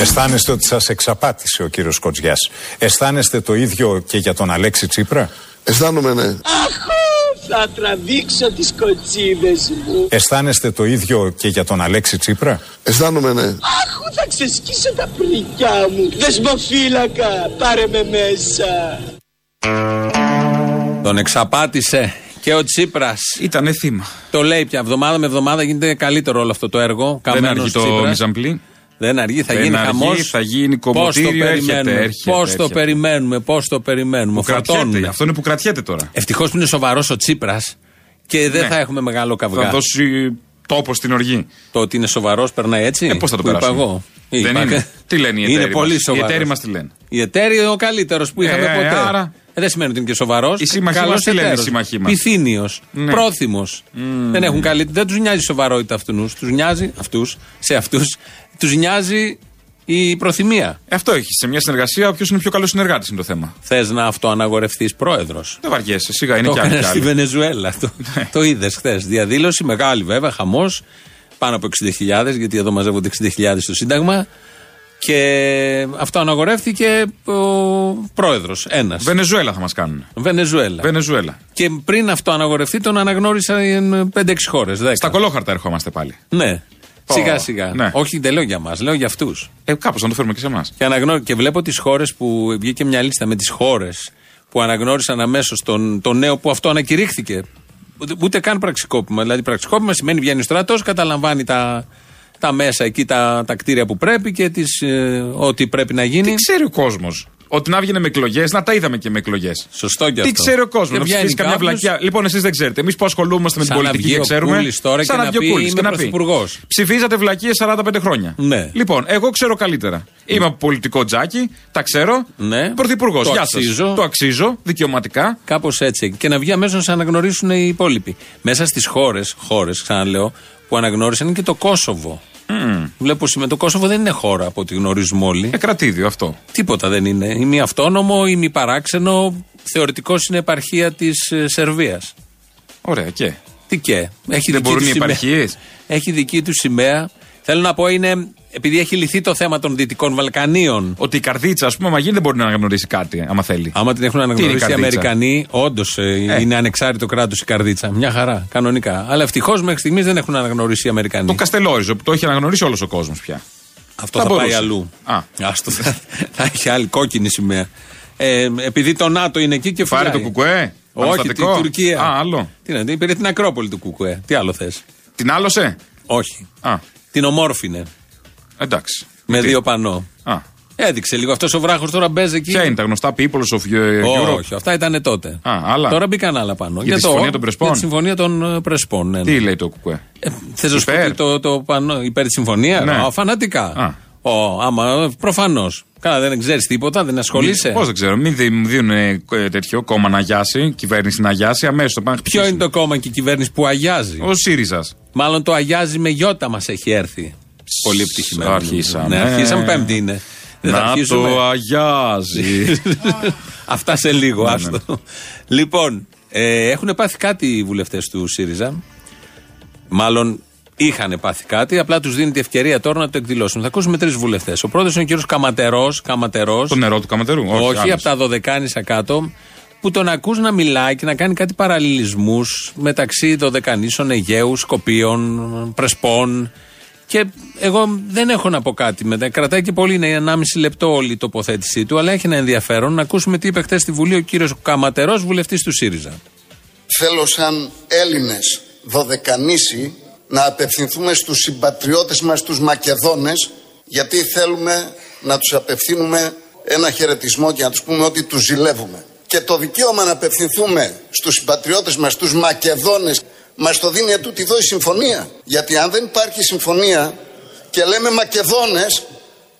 Αισθάνεστε ότι σας εξαπάτησε ο κύριος Κοτζιάς. Αισθάνεστε το ίδιο και για τον Αλέξη Τσίπρα; Αισθάνομαι ναι. Αχ, θα τραβήξω τις κοτσίδες μου. Αισθάνεστε το ίδιο και για τον Αλέξη Τσίπρα; Αισθάνομαι ναι. Αχ, θα ξεσκίσω τα πρικιά μου. Δεσμοφύλακα, πάρε με μέσα. Τον εξαπάτησε και ο Τσίπρας. Ήτανε θύμα. Το λέει πια εβδομάδα με εβδομάδα γίνεται καλύτερο όλο αυτό το έργο. Δεν Καμένος αργεί το Τσίπρας. μιζαμπλή. Δεν αργεί, θα Δεν γίνει αργεί, χαμός. θα γίνει Πώς το κομμωτήριο, έρχεται, περιμένουμε, έρχεται, πώς το έρχεται. περιμένουμε, πώς το περιμένουμε. Που κρατιέται. Φορτώνουμε. Αυτό είναι που κρατιέται τώρα. Ευτυχώς που είναι σοβαρός ο Τσίπρας και δεν Ναι. θα έχουμε μεγάλο καυγά. Θα δώσει τόπο στην οργή. Το ότι είναι σοβαρός περνάει έτσι; Ε, πώς θα το που είπα περάσουμε; εγώ; Δεν Είπα- είναι. Τι λένε οι εταίροι Είναι μας; πολύ Οι σοβαρός. εταίροι μας τι λένε; Οι εταίροι είναι ο καλύτερος που είχαμε Ε, ποτέ. άρα- Ε, δεν σημαίνει ότι είναι και σοβαρός. Οι σύμμαχοί μας τι λένε οι σύμμαχοί μας; Πυθύνιος. Ναι. Πρόθυμος. Δεν, έχουν καλή, δεν τους νοιάζει η σοβαρότητα αυτούς. Τους νοιάζει αυτούς, σε αυτούς. Τους νοιάζει η προθυμία. Ε, Αυτό έχει. Σε μια συνεργασία, ποιο είναι ο πιο καλός συνεργάτης είναι το θέμα. Θες να αυτοαναγορευτείς πρόεδρος; Δεν βαριέσαι, σιγά είναι Το κι άλλοι. έκανε κι στη άλλοι. Βενεζουέλα. Το, το είδες χθες. Διαδήλωση μεγάλη βέβαια, χαμός. Πάνω από 60.000, γιατί εδώ μαζεύονται 60.000 στο Σύνταγμα. Και αυτό αναγορεύτηκε ο πρόεδρος, ένας. Βενεζουέλα θα μας κάνουν. Βενεζουέλα. Βενεζουέλα. Και πριν αυτό αναγορευτεί, τον αναγνώρισαν 5-6 χώρες. Στα κολόχαρτα ερχόμαστε πάλι. Ναι. Πω. Σιγά σιγά. Ναι. Όχι, δεν λέω για μας, λέω για αυτούς. Ε, κάπως να το φέρουμε και σε εμάς. Και, αναγνώ... και βλέπω τις χώρες που βγήκε μια λίστα με τις χώρες που αναγνώρισαν αμέσως τον, τον νέο που αυτό ανακηρύχθηκε. Ούτε, ούτε καν πραξικόπημα. Δηλαδή, πραξικόπημα σημαίνει βγαίνει ο στρατός, καταλαμβάνει τα, τα μέσα εκεί, τα, τα κτίρια που πρέπει και τις, ε, ό,τι πρέπει να γίνει. Τι ξέρει ο κόσμος; Ότι να βγαίνει με εκλογές, να τα είδαμε και με εκλογές. Σωστό και Τι αυτό. ξέρει ο κόσμος, Και να βγαίνει ψηφίσει καμιά κάποιος, βλακιά. Λοιπόν, εσείς δεν ξέρετε. Εμείς που ασχολούμαστε με την Σαν να πολιτική βγει και ο ξέρουμε. Κούλης τώρα σαν και να να βγει ο πει, Κούλης «Είμαι και να πει. πρωθυπουργός». Ψηφίζατε βλακίες 45 χρόνια. Ναι. Λοιπόν, εγώ ξέρω καλύτερα. Είμαι από πολιτικό τζάκι, τα ξέρω. Ναι. Πρωθυπουργός. Το Γεια αξίζω. σα. Το αξίζω δικαιωματικά. Κάπως έτσι. Και να βγει αμέσως να σε αναγνωρίσουν οι υπόλοιποι. Μέσα στις χώρες, χώρες, ξαναλέω, που αναγνώρισαν είναι και το Κόσοβο. Βλέπω σήμερα το Κόσοβο δεν είναι χώρα από ό,τι γνωρίζουμε όλοι. Ε, κρατήδιο αυτό. Τίποτα δεν είναι. Ή μη αυτόνομο ή μη παράξενο. Θεωρητικός είναι επαρχία της Σερβίας. Ωραία, και; Τι και; Έχει Δεν δική μπορούν του οι σημαία. επαρχίες; Έχει δική του σημαία. Θέλω να πω είναι. Επειδή έχει λυθεί το θέμα των Δυτικών Βαλκανίων. Ότι η καρδίτσα, ας πούμε, μαγεί δεν μπορεί να αναγνωρίσει κάτι, άμα θέλει. Άμα την έχουν Τι είναι η αναγνωρίσει οι καρδίτσα; Αμερικανοί, όντως είναι ανεξάρτητο κράτος η καρδίτσα. Μια χαρά, κανονικά. Αλλά ευτυχώς μέχρι στιγμής δεν έχουν αναγνωρίσει οι Αμερικανοί. Το Καστελόριζο που το έχει αναγνωρίσει όλος ο κόσμος πια. Αυτό θα θα, πάει μπορούσε. αλλού. Α. Άστο, θα, θα έχει άλλη κόκκινη σημαία. Ε, επειδή το ΝΑΤΟ είναι εκεί και Πάρε φυλάει. το κουκουέ. Όχι, την Αναστατικό. Τουρκία. Α, άλλο. Τι είναι, πήρε την Ακρόπολη του Κουκουέ. Τι άλλο θες; Την άλωσε. Όχι. Α, Την ομόρφινε. Εντάξει. Με Τι; δύο πανό. Α, Έδειξε λίγο. Αυτός ο βράχος τώρα μπέζει εκεί. ποια είναι τα γνωστά Peoples of Europe; Όχι, αυτά ήταν τότε. Α, άλλα. Τώρα μπήκαν άλλα πάνω. Για τη συμφωνία των Πρεσπών; Για τη συμφωνία των ε, Πρεσπών. Ναι, ναι. Τι λέει το κουκουέ; Ε, Θες να σου πω Υπέρ. ότι το, το πανό υπέρ τη συμφωνία. Ναι. Α, φανατικά. Α. Ω, άμα, προφανώς. Καλά, δεν ξέρεις τίποτα, δεν ασχολείσαι. Πώς δεν ξέρω. Μην δι- μου δίνουν ε, τέτοιο κόμμα να αγιάσει, κυβέρνηση να αγιάσει, αμέσως το πάνε να Ποιο είναι το κόμμα και η κυβέρνηση που αγιάζει; Ο ΣΥΡΙΖΑ. Μάλλον το αγιάζει με γιώτα μας έχει έρθει. Πολύ επιτυχημένο. Αρχίσαμε. Ναι, αρχίσαμε πέμπτη είναι. Δεν θα Να αρχίσουμε. το αγιάζει. Αυτά σε λίγο, Ναι, άστο. Λοιπόν, ε, έχουν πάθει κάτι οι βουλευτές του ΣΥΡΙΖΑ. Μάλλον είχαν πάθει κάτι, απλά τους δίνει τη ευκαιρία τώρα να το εκδηλώσουν. Θα ακούσουμε τρεις βουλευτές. Ο πρώτος είναι ο κύριος Καματερός. Καματερός, το νερό του καματερού. Όχι, όχι άλλος. από τα δωδεκάνησα κάτω, που τον ακούς να μιλάει και να κάνει κάτι παραλληλισμούς μεταξύ δωδεκανήσων, Αιγαίου, Σκοπίων, Πρεσπών. Και εγώ δεν έχω να πω κάτι μετά. Κρατάει και πολύ, είναι 1,5 λεπτό όλη η τοποθέτησή του, αλλά έχει ένα ενδιαφέρον να ακούσουμε τι είπε χθες στη Βουλή ο κύριος Καματερός, βουλευτής του ΣΥΡΙΖΑ. Θέλω σαν Έλληνες δωδεκανήσι να απευθυνθούμε στους συμπατριώτες μας τους Μακεδόνες γιατί θέλουμε να τους απευθύνουμε ένα χαιρετισμό και να τους πούμε ότι τους ζηλεύουμε. Και το δικαίωμα να απευθυνθούμε στους συμπατριώτες μας τους Μακεδόνες μας το δίνει ετούτη εδώ η συμφωνία. Γιατί αν δεν υπάρχει συμφωνία και λέμε Μακεδόνες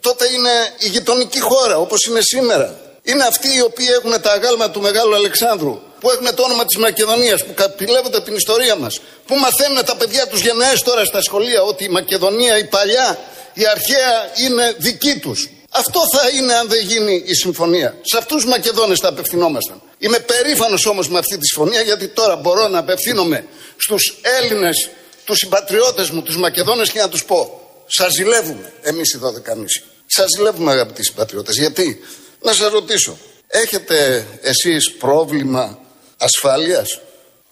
τότε είναι η γειτονική χώρα όπως είναι σήμερα. Είναι αυτοί οι οποίοι έχουν τα αγάλματα του Μεγάλου Αλεξάνδρου, που έχουν το όνομα της Μακεδονίας, που καπηλεύονται την ιστορία μας, που μαθαίνουν τα παιδιά τους γενναίες τώρα στα σχολεία ότι η Μακεδονία, η παλιά, η αρχαία είναι δική τους. Αυτό θα είναι αν δεν γίνει η συμφωνία. Σε αυτούς τους Μακεδόνες θα απευθυνόμασταν. Είμαι περήφανος όμως με αυτή τη συμφωνία γιατί τώρα μπορώ να απευθύνομαι στους Έλληνες, τους συμπατριώτες μου, τους Μακεδόνες και να τους πω σας ζηλεύουμε εμείς οι Δωδεκανήσοι. Σας ζηλεύουμε, αγαπητοί συμπατριώτες. Γιατί, να σας ρωτήσω, έχετε εσείς πρόβλημα ασφάλειας;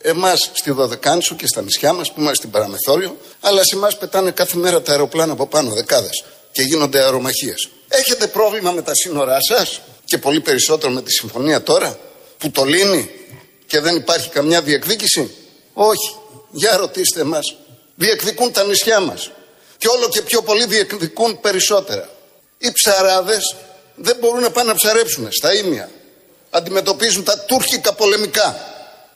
Εμάς στη Δωδεκάνησο και στα νησιά μας που είμαστε στην παραμεθόριο, αλλά σε εμάς πετάνε κάθε μέρα τα αεροπλάνα από πάνω, δεκάδες και γίνονται αερομαχίες. Έχετε πρόβλημα με τα σύνορά σας; Και πολύ περισσότερο με τη συμφωνία τώρα; Που το λύνει και δεν υπάρχει καμιά διεκδίκηση; Όχι. Για ρωτήστε μας. Διεκδικούν τα νησιά μας. Και όλο και πιο πολύ διεκδικούν περισσότερα. Οι ψαράδες δεν μπορούν να πάνε να ψαρέψουν στα ίμια. Αντιμετωπίζουν τα τουρκικά πολεμικά.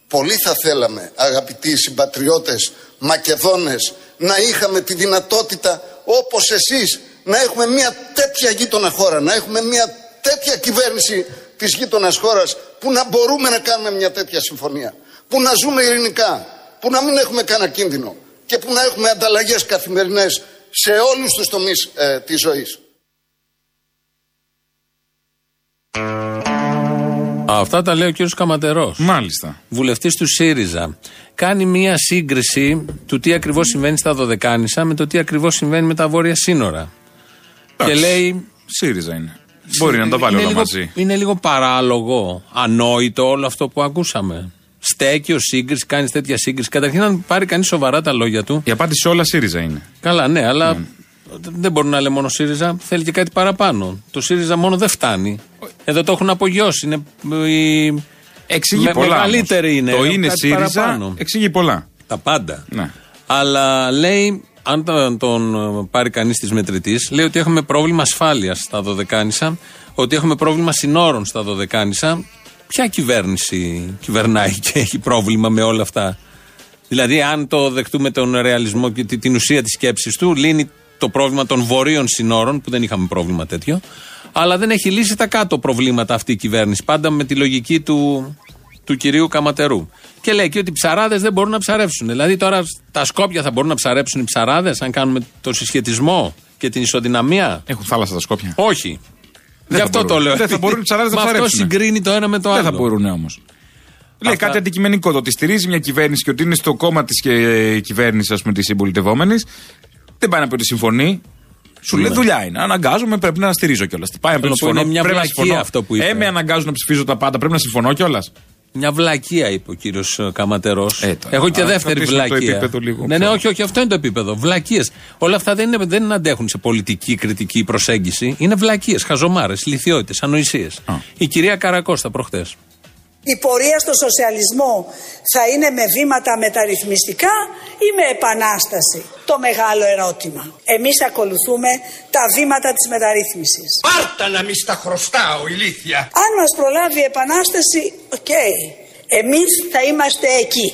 Πολύ θα θέλαμε, αγαπητοί συμπατριώτες Μακεδόνες, να είχαμε τη δυνατότητα όπως εσείς να έχουμε μια τέτοια γείτονα χώρα, να έχουμε μια τέτοια κυβέρνηση της γείτονας χώρας που να μπορούμε να κάνουμε μια τέτοια συμφωνία, που να ζούμε ειρηνικά, που να μην έχουμε κανένα κίνδυνο και που να έχουμε ανταλλαγές καθημερινές σε όλους τους τομείς ε, της ζωής. Αυτά τα λέει ο κ. Καματερός. Μάλιστα. Βουλευτής του ΣΥΡΙΖΑ. Κάνει μία σύγκριση του τι ακριβώς συμβαίνει στα Δωδεκάνησα με το τι ακριβώς συμβαίνει με τα βόρεια σύνορα. Και λέει. ΣΥΡΙΖΑ είναι. Μπορεί να τα βάλει όλα λίγο, μαζί. Είναι λίγο παράλογο, ανόητο όλο αυτό που ακούσαμε. Στέκει ο σύγκριση, κάνεις τέτοια σύγκριση. Καταρχήν, αν πάρει κανείς σοβαρά τα λόγια του. Η απάντηση σε όλα ΣΥΡΙΖΑ είναι. Καλά, ναι, αλλά δεν μπορεί να λέει μόνο ΣΥΡΙΖΑ. Θέλει και κάτι παραπάνω. Το ΣΥΡΙΖΑ μόνο δεν φτάνει. Εδώ το έχουν απογειώσει. Είναι η... Εξηγεί Με- πολλά. μεγαλύτερη όμως. είναι, Το κάτι είναι ΣΥΡΙΖΑ. παραπάνω. Εξηγεί πολλά. Τα πάντα. Ναι. Αλλά λέει, αν τον, τον ε, πάρει κανείς της μετρητής, λέει ότι έχουμε πρόβλημα ασφάλειας στα Δωδεκάνησα, ότι έχουμε πρόβλημα συνόρων στα Δωδεκάνησα. Ποια κυβέρνηση κυβερνάει και έχει πρόβλημα με όλα αυτά; Δηλαδή, αν το δεχτούμε τον ρεαλισμό και τη- την ουσία της σκέψης του, λύνει το πρόβλημα των βορείων συνόρων, που δεν είχαμε πρόβλημα τέτοιο, αλλά δεν έχει λύσει τα κάτω προβλήματα αυτή η κυβέρνηση. Πάντα με τη λογική του, του κυρίου Καματερού. Και λέει και ότι οι ψαράδες δεν μπορούν να ψαρέψουν. Δηλαδή, τώρα τα Σκόπια θα μπορούν να ψαρέψουν οι ψαράδες, αν κάνουμε το συσχετισμό και την ισοδυναμία; Έχουν θάλασσα τα σκόπια. Όχι. Δεν Γι' θα αυτό το μπορούν. λέω. Δεν θα μπορούν οι ψαράδες να Μα αυτό ψαρέψουνε. συγκρίνει το ένα με το άλλο. Δεν θα μπορούν όμως. Λέει Αυτά- κάτι αντικειμενικό. Το ότι στηρίζει μια κυβέρνηση και ότι είναι στο κόμμα της κυβέρνησης, ας πούμε, της συμπολιτευόμενης, δεν πάει να πει ότι συμφωνεί. Σου λέει δουλειά είναι. Αναγκάζομαι, πρέπει να στηρίζω κιόλας. Πάει να πει Θέλω ότι να πω, συμφωνώ. είναι μια πρέπει να βλακεία συμφωνώ. αυτό που είπε. Ε, με αναγκάζουν να ψηφίζω τα πάντα, πρέπει να συμφωνώ κιόλας. Μια βλακεία, είπε ο κύριος Καματερός. Ε, τώρα, Έχω και α, δεύτερη κρατήσουμε το βλακεία. επίπεδο λίγο ναι, ναι, πιο. όχι, όχι, αυτό είναι το επίπεδο. Βλακίε. Όλα αυτά δεν, είναι, δεν αντέχουν σε πολιτική κριτική προσέγγιση. Είναι βλακίε, χαζομάρες, λυθιότητε, ανοησίες. Η κυρία Καρακώστα προχτές. Η πορεία στο σοσιαλισμό θα είναι με βήματα μεταρρυθμιστικά ή με επανάσταση. Το μεγάλο ερώτημα. Εμείς ακολουθούμε τα βήματα της μεταρρύθμισης. Πάρτα να μη στα χρωστάω, ηλίθεια. Αν μας προλάβει η επανάσταση, οκ. Εμείς θα είμαστε εκεί.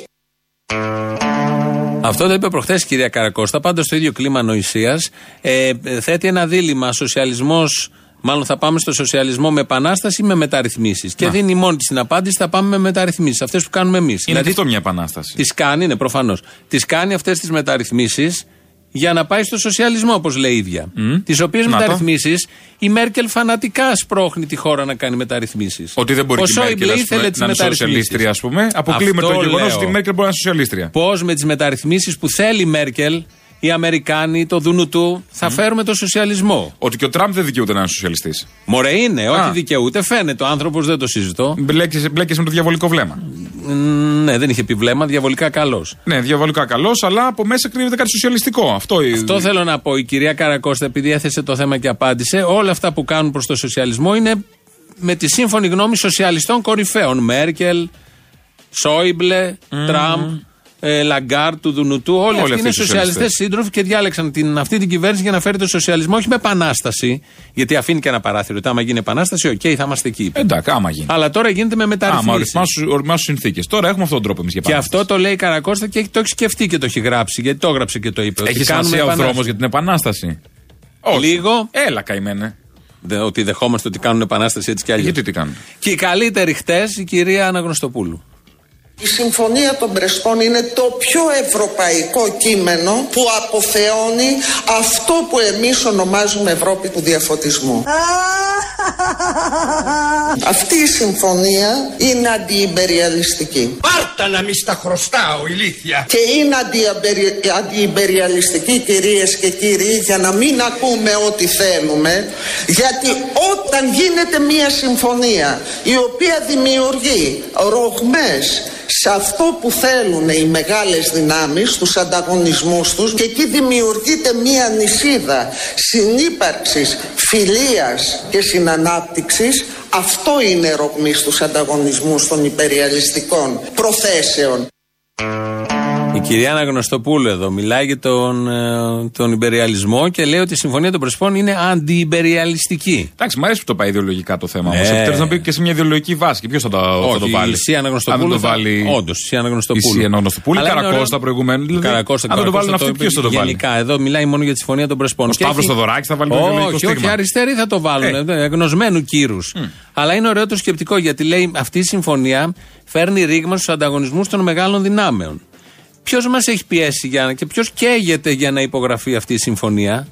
Αυτό το είπε προχθές η κυρία Καρακώστα, πάντα στο ίδιο κλίμα ανοησία. Ε, θέτει ένα δίλημα. Σοσιαλισμός, μάλλον θα πάμε στο σοσιαλισμό με επανάσταση ή με μεταρρυθμίσεις. Και δίνει μόνη της την απάντηση, θα πάμε με μεταρρυθμίσεις. Αυτές που κάνουμε εμείς. Είναι και αυτό μια επανάσταση. Τις κάνει, είναι προφανώς. Τις κάνει αυτές τις μεταρρυθμίσεις για να πάει στο σοσιαλισμό, όπως λέει η ίδια. Τις οποίες Να το. μεταρρυθμίσεις η Μέρκελ φανατικά σπρώχνει τη χώρα να κάνει μεταρρυθμίσεις. Ότι δεν μπορεί Ο και η Σόιμπλε Μέρκελ ας ήθελε πούμε, τις να είναι μεταρρυθμίσεις. σοσιαλίστρια, ας πούμε. Αποκλείουμε το Αυτό γεγονός λέω. ότι η Μέρκελ μπορεί να είναι σοσιαλίστρια. Πώς με τις μεταρρυθμίσεις που θέλει η Μέρκελ, οι Αμερικάνοι, το δούνου του, θα φέρουμε το σοσιαλισμό. Ότι και ο Τραμπ δεν δικαιούται να είναι σοσιαλιστής. Μωρέ είναι, όχι Α. δικαιούται, φαίνεται. Ο άνθρωπος δεν το συζητώ. Μπλέκεσαι, μπλέκεσαι με το διαβολικό βλέμμα. Μ, ναι, δεν είχε πει βλέμμα, διαβολικά καλός. Ναι, διαβολικά καλός, αλλά από μέσα κρύβεται κάτι σοσιαλιστικό. Αυτό, Αυτό θέλω να πω. Η κυρία Καρακώστα, επειδή έθεσε το θέμα και απάντησε, όλα αυτά που κάνουν προς το σοσιαλισμό είναι με τη σύμφωνη γνώμη σοσιαλιστών κορυφαίων. Μέρκελ, Σόιμπλε, Τραμπ, ε, Λαγκάρντ του Δουνουτού. Όλοι, Όλοι αυτοί αυτοί είναι οι σοσιαλιστές σοσιαλιστές. σύντροφοι και διάλεξαν την, αυτή την κυβέρνηση για να φέρει το σοσιαλισμό όχι με επανάσταση. Γιατί αφήνει και ένα παράθυρο. Ότι άμα γίνει επανάσταση, οκ, θα είμαστε εκεί. είπε. Εντάξει, άμα γίνει. Αλλά τώρα γίνεται με Άμα μεταρρυθμίσει. οριμάσουν συνθήκες. Τώρα έχουμε αυτόν τον τρόπο εμείς για Και επανάσταση. αυτό το λέει η Καρακώστα και το έχει σκεφτεί και το έχει γράψει. Γιατί το έγραψε και το είπε. ότι Έχει κάνουμε σημασία ο επανάσταση. δρόμος για την επανάσταση; Όχι. Λίγο. Έλα, καημένε. Δε- ότι δεχόμαστε ότι κάνουν επανάσταση έτσι κι αλλιώς. Γιατί τι κάνουν; Και η καλύτερη χτες η κυρία Αναγνωστοπούλου. Η Συμφωνία των Πρεσπών είναι το πιο ευρωπαϊκό κείμενο που αποθεώνει αυτό που εμείς ονομάζουμε Ευρώπη του διαφωτισμού. Αυτή η συμφωνία είναι αντιυμπεριαλιστική. Πάρτα να μη στα χρωστάω, ηλίθεια. Και είναι αντιυμπερι- αντιυμπεριαλιστική κυρίες και κύριοι για να μην ακούμε ό,τι θέλουμε γιατί όταν γίνεται μια συμφωνία η οποία δημιουργεί ρογμές σε αυτό που θέλουν οι μεγάλες δυνάμεις, στους ανταγωνισμούς τους και εκεί δημιουργείται μια νησίδα συνύπαρξης, φιλίας και συνανάπτυξης αυτό είναι ρογμής στους ανταγωνισμούς των υπεριαλιστικών προθέσεων. Η κυρία Αναγνωστοπούλου εδώ μιλάει για τον, ε, τον υπεριαλισμό και λέει ότι η Συμφωνία των Πρεσπών είναι αντιυπεριαλιστική. Εντάξει, μου αρέσει που το πάει ιδεολογικά το θέμα Ναι. όμω. Επιτέλους να πει και σε μια ιδεολογική βάση. Και ποιος θα, το- θα το βάλει. η Σία Αν Αναγνωστοπούλου. δεν το θα- βάλει. Όντως, η Σία Αναγνωστοπούλου. Η Σία Αναγνωστοπούλου, Αλλά είναι Καρακώστα ωραίο- προηγουμένω. Δηλαδή, Καρακώστα, αν δεν το βάλουν Καρακώστα αυτοί, ποιος θα το βάλει; Γενικά, εδώ μιλάει μόνο για τη Συμφωνία των Πρεσπών. Ο Και Σταύρος έχει- Θοδωράκης θα βάλει το ιδεολογικό Όχι, στίγμα. όχι, αριστεροί θα το βάλουν. Ε. ε, Γνωσμένου κύρους. Αλλά είναι ωραίο το σκεπτικό γιατί λέει αυτή η συμφωνία φέρνει ρήγμα στους ανταγωνισμούς των μεγάλων δυνάμεων. Ποιος μας έχει πιέσει για, και ποιος καίγεται για να υπογραφεί αυτή η συμφωνία;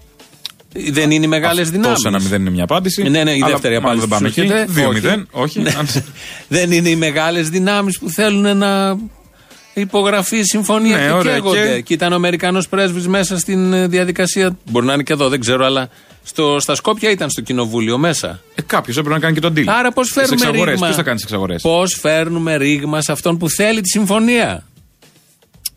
Δεν είναι οι μεγάλες δυνάμεις. Τόσο ένα μηδέν είναι μια απάντηση. Ναι, ναι, η αλλά δεύτερη μάλλον απάντηση. Δεν πάμε που εκεί. σου έρχεται. 2-0. Όχι. δεν είναι οι μεγάλες δυνάμεις που θέλουν να υπογραφεί η συμφωνία Ναι, και ωραία, καίγονται. και- Και... ήταν ο Αμερικανός πρέσβης μέσα στην ε, διαδικασία. Μπορεί να είναι και εδώ, δεν ξέρω, αλλά στο, στα Σκόπια ήταν στο κοινοβούλιο μέσα. Ε, Κάποιος έπρεπε να κάνει και τον deal. Άρα πώς φέρνουμε ρήγμα; Ποιος θα κάνει τις εξαγορές; Πώς φέρνουμε ρήγμα σε αυτόν που θέλει τη συμφωνία;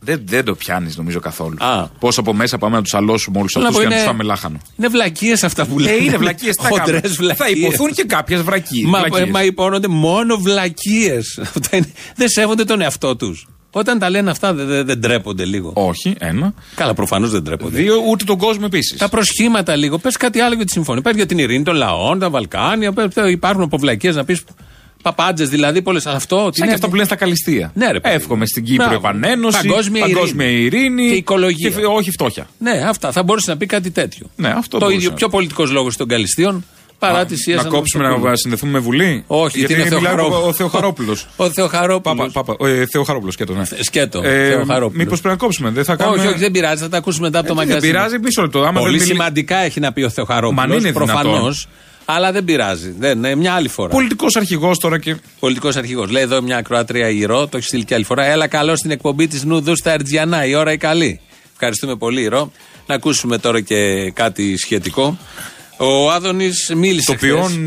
Δεν, δεν το πιάνεις νομίζω καθόλου. Α. Πώς από μέσα πάμε να τους αλώσουμε όλους Θέλω να αυτούς πω, και να είναι- τους φάμε λάχανο. Είναι βλακίες αυτά που Ε, λένε. είναι βλακίες. Χοντρές Θα βλακίες. υποθούν και κάποιες βρακίε. Μα, μα υπόνονται μόνο βλακίες. δεν σέβονται τον εαυτό τους. Όταν τα λένε αυτά δεν, δεν, δεν τρέπονται λίγο. Όχι, ένα. Καλά, προφανώς δεν τρέπονται. Δύο, ούτε τον κόσμο επίσης. Τα προσχήματα λίγο. Πες κάτι άλλο για τη συμφωνία. Πες για την ειρήνη των λαών, τα Βαλκάνια. Πες, πες, υπάρχουν αποβλακίε να πεις παπάντζες δηλαδή πολλέ. Αυτό. τι Σαν είναι και αυτά που λένε στα καλυστία. Ναι, ρε, παιδί. Εύχομαι στην Κύπρο Μπράβο. επανένωση, Παγκόσμια ειρήνη. ειρήνη Και οικολογία. φυ- όχι φτώχεια. Ναι, αυτά. Θα μπορούσε να πει κάτι τέτοιο. Ναι, αυτό το μπορούσε ίδιο να πιο πολιτικός λόγος των Καλυστίων παρά τη Σία Να κόψουμε να συνδεθούμε με Βουλή; Όχι, γιατί γιατί είναι μιλάει Θεοχαρό- ο Θεοχαρόπουλος. Ο Θεοχαρόπουλος. Πάπα, πάπα, ε, Θεοχαρόπουλος σκέτο, ναι. Σκέτο, Θεοχαρόπουλος. Μήπως πρέπει να κόψουμε, δεν θα κάνουμε. Όχι, όχι, δεν πειράζει, θα τα ακούσουμε μετά από το Ε, δεν μαγκαζίνο. πειράζει, μισό λεπτό. Άμα Πολύ δεν μιλ- σημαντικά έχει να πει ο Θεοχαρόπουλος. Μα αν είναι Προφανώς. Δυνατόν. Αλλά δεν πειράζει. Δεν, ναι, μια άλλη φορά. Πολιτικός αρχηγός τώρα και. Πολιτικός αρχηγός. Λέει εδώ μια ακροάτρια Ηρώ, το έχει στείλει και άλλη φορά. Έλα καλό στην εκπομπή της Νουδού στα Ερτζιανά. Η ώρα η καλή. Ευχαριστούμε πολύ, Ηρώ. Να ακούσουμε τώρα και κάτι σχετικό. Ο Άδωνης μίλησε. Το οποίο χθες.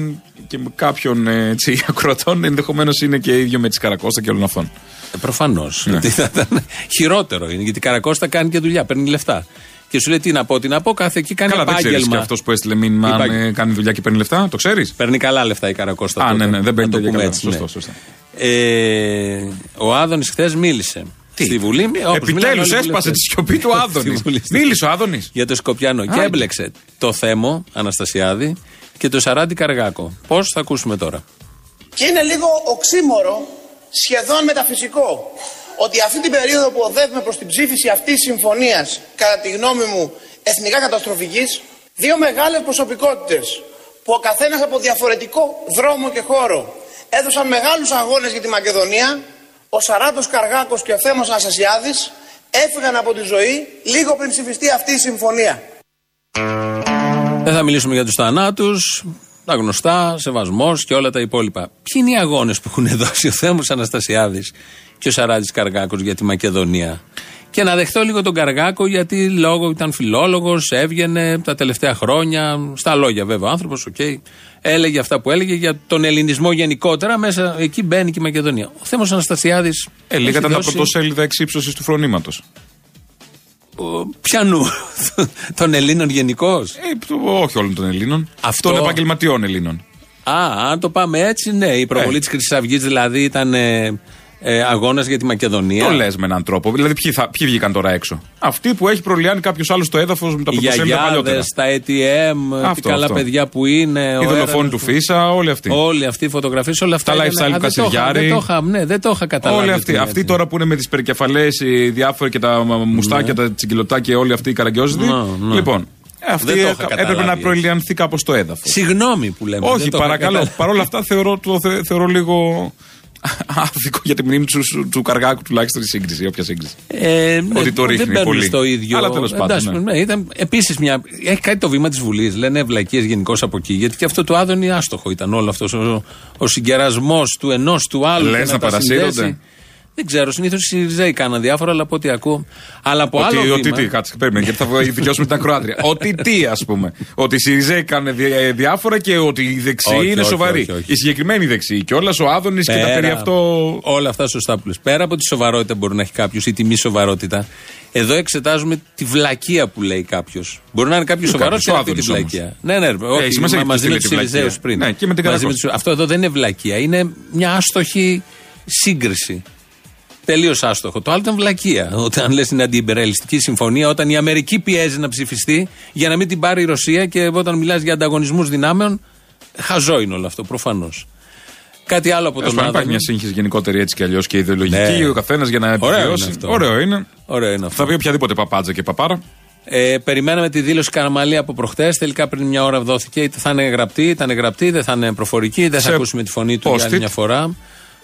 και με κάποιον ε, έτσι, ακροατών ενδεχομένως είναι και ίδιο με τη Καρακώστα και όλων αυτών. Ε, Προφανώς. Ναι. Γιατί θα ήταν χειρότερο είναι. Γιατί η Καρακώστα κάνει και δουλειά, παίρνει λεφτά. Και σου λέει τι να πω, τι να πω, κάθε εκεί κάνει Καλά, δεν ξέρεις και επάγγελμα. αυτός που έστειλε μήνυμα αν Υπάγγελμα. ε, κάνει δουλειά και παίρνει λεφτά. Το ξέρεις; Παίρνει καλά λεφτά η Καρακώστα. Α, τότε. ναι, ναι, δεν παίρνει Να το τέτοια πούμε καλά. έτσι, ναι. Σωστό, σωστό. Ε, ο Άδωνης χθες μίλησε. Τι; Στη Βουλή. όπως μιλάνε Επιτέλου όλοι οι έσπασε βουλευτές. τη σιωπή του Στη Άδωνης. Βουλή. Μίλησε ο Άδωνης. Για το Σκοπιανό. Και Άντε. έμπλεξε το Θέμο Αναστασιάδη και το Σαράντι Καργάκο. Πώς θα ακούσουμε τώρα. Και είναι λίγο οξύμορο, σχεδόν μεταφυσικό, ότι αυτή την περίοδο που οδεύουμε προς την ψήφιση αυτής της συμφωνίας, κατά τη γνώμη μου, εθνικά καταστροφικής, δύο μεγάλες προσωπικότητες, που ο καθένας από διαφορετικό δρόμο και χώρο έδωσαν μεγάλους αγώνες για τη Μακεδονία, ο Σαράτος Καργάκος και ο Θέμος Αναστασιάδης έφυγαν από τη ζωή λίγο πριν ψηφιστεί αυτή η συμφωνία. Δεν θα μιλήσουμε για τους θανάτους, τα γνωστά, σεβασμός και όλα τα υπόλοιπα. Ποιοι είναι οι αγώνες που έχουν δώσει ο Θέμος Αναστασιάδης και ο Σαράντης Καργάκος για τη Μακεδονία; Και να δεχτώ λίγο τον Καργάκο γιατί λόγω ήταν φιλόλογος, έβγαινε τα τελευταία χρόνια. Στα λόγια βέβαια ο άνθρωπος, οκ. έλεγε αυτά που έλεγε για τον ελληνισμό γενικότερα. Μέσα εκεί μπαίνει και η Μακεδονία. Ο Θέμος Αναστασιάδης. Ε, λίγα ήταν τα πρωτοσέλιδα εξύψωσης του φρονήματος. Ποιανού, των Ελλήνων γενικώς. Ε, το- όχι όλων των Ελλήνων. Αυτό- Των επαγγελματιών Ελλήνων. Α, αν το πάμε έτσι, ναι. Η προβολή Ε. της τη Χρυσής Αυγής δηλαδή ήταν ε, ε, αγώνα για τη Μακεδονία. Το λες με έναν τρόπο. Δηλαδή, ποιοι, θα, ποιοι βγήκαν τώρα έξω; Αυτοί που έχει προλιάνει κάποιος άλλος το έδαφος με τα Οι πρωτοσέλιδα παλιότερα. γιαγιάδες, τα ATM, τι Αυτό, καλά αυτό. παιδιά που είναι. ο Οι δολοφόνοι Έρανος του που- Φίσα, όλοι αυτοί. Όλοι αυτοί οι φωτογραφίες, όλα αυτά. Τα ήταν- lifestyle Α, του δεν το είχα- Κασιδιάρη. Δεν το είχα, ναι, δεν το είχα καταλάβει. Όλοι ότι αυτοί. είναι Αυτοί έτσι. τώρα που είναι με τις περκεφαλέ, οι διάφοροι και τα μουστάκια, τα τσιγκυλωτά και όλοι αυτοί οι καραγκιόζητοι. Ναι, ναι. Λοιπόν, αυτοί Δεν το είχα έπρεπε καταλάβει να έτσι. προηλιανθεί κάπως το έδαφος. Συγγνώμη που λέμε. Όχι, δεν το είχα παρακαλώ. καταλάβει. Παρ' όλα αυτά θεωρώ, το θε- θεωρώ λίγο Άδικο για τη μνήμη του, του, του Καργάκου τουλάχιστον η σύγκριση, όποια σύγκριση. Ε, ναι, Ότι το ρίχνει δεν μπαίνουν πολύ. στο ίδιο. Αλλά τέλος πάντων, Εντάξει, ναι. ναι, ήταν επίσης μια. Έχει κάτι το βήμα της Βουλής. Λένε ευλακίε γενικώς από εκεί. Γιατί και αυτό το άδωνη άστοχο ήταν όλο αυτός ο, ο συγκερασμός του ενός του άλλου. Λες και να τα παρασύρονται; Συνδέσει. Δεν ξέρω, συνήθως οι Σιριζέοι κάναν διάφορα, αλλά από ό,τι ακούω. Αλλά από άλλο Ότι, βήμα. ότι τι, κάτσε, περίμενε, γιατί θα δικαιώσουμε την ακροάτρια. ότι τι, ας πούμε. Ότι οι Σιριζέοι κάνουν δι- διάφορα και ότι οι δεξιοί Όχι, είναι όχι, σοβαροί. όχι, όχι. Οι συγκεκριμένοι δεξιοί και όλας ο Άδωνης και τα Πέρα- περί αυτό. Όλα αυτά σωστά που λες. Πέρα από τη σοβαρότητα που μπορεί να έχει κάποιος ή τη μη σοβαρότητα, εδώ εξετάζουμε τη βλακεία που λέει κάποιος. Μπορεί να είναι κάποιος Ποιο σοβαρός κάποιος, και ο να πει τη Άδωνης βλακεία. Ναι, ναι, όχι, έχεις σημασία μα- και μαζί ποιος με τη τους λέει τη Σιριζέους βλακεία. πριν. Ναι, και με την Μαζί Καρακώση. τους- Αυτό εδώ δεν είναι βλακεία. Είναι μια άστοχη σύγκριση. Τελείως άστοχο. Το άλλο ήταν βλακεία. Όταν λες είναι αντιυμπεραλιστική συμφωνία, όταν η Αμερική πιέζει να ψηφιστεί για να μην την πάρει η Ρωσία και όταν μιλάς για ανταγωνισμούς δυνάμεων, χαζό είναι όλο αυτό προφανώς. Κάτι άλλο από Τέλος τον πάντων, υπάρχει Άδωνη. μια σύγχυση γενικότερη έτσι κι αλλιώς και ιδεολογική. Ναι. Ο καθένας για να Ωραίο επιβιώσει. είναι αυτό. Ωραίο είναι. Ωραίο είναι αυτό. Θα πει οποιαδήποτε παπάτζα και παπάρα. Ε, περιμέναμε τη δήλωση Καραμαλή από προχτές. Τελικά πριν μια ώρα δόθηκε. Είτε θα είναι γραπτή, ήταν γραπτή, δεν θα είναι προφορική, δεν θα Σε ακούσουμε τη φωνή του για άλλη post-it. μια φορά.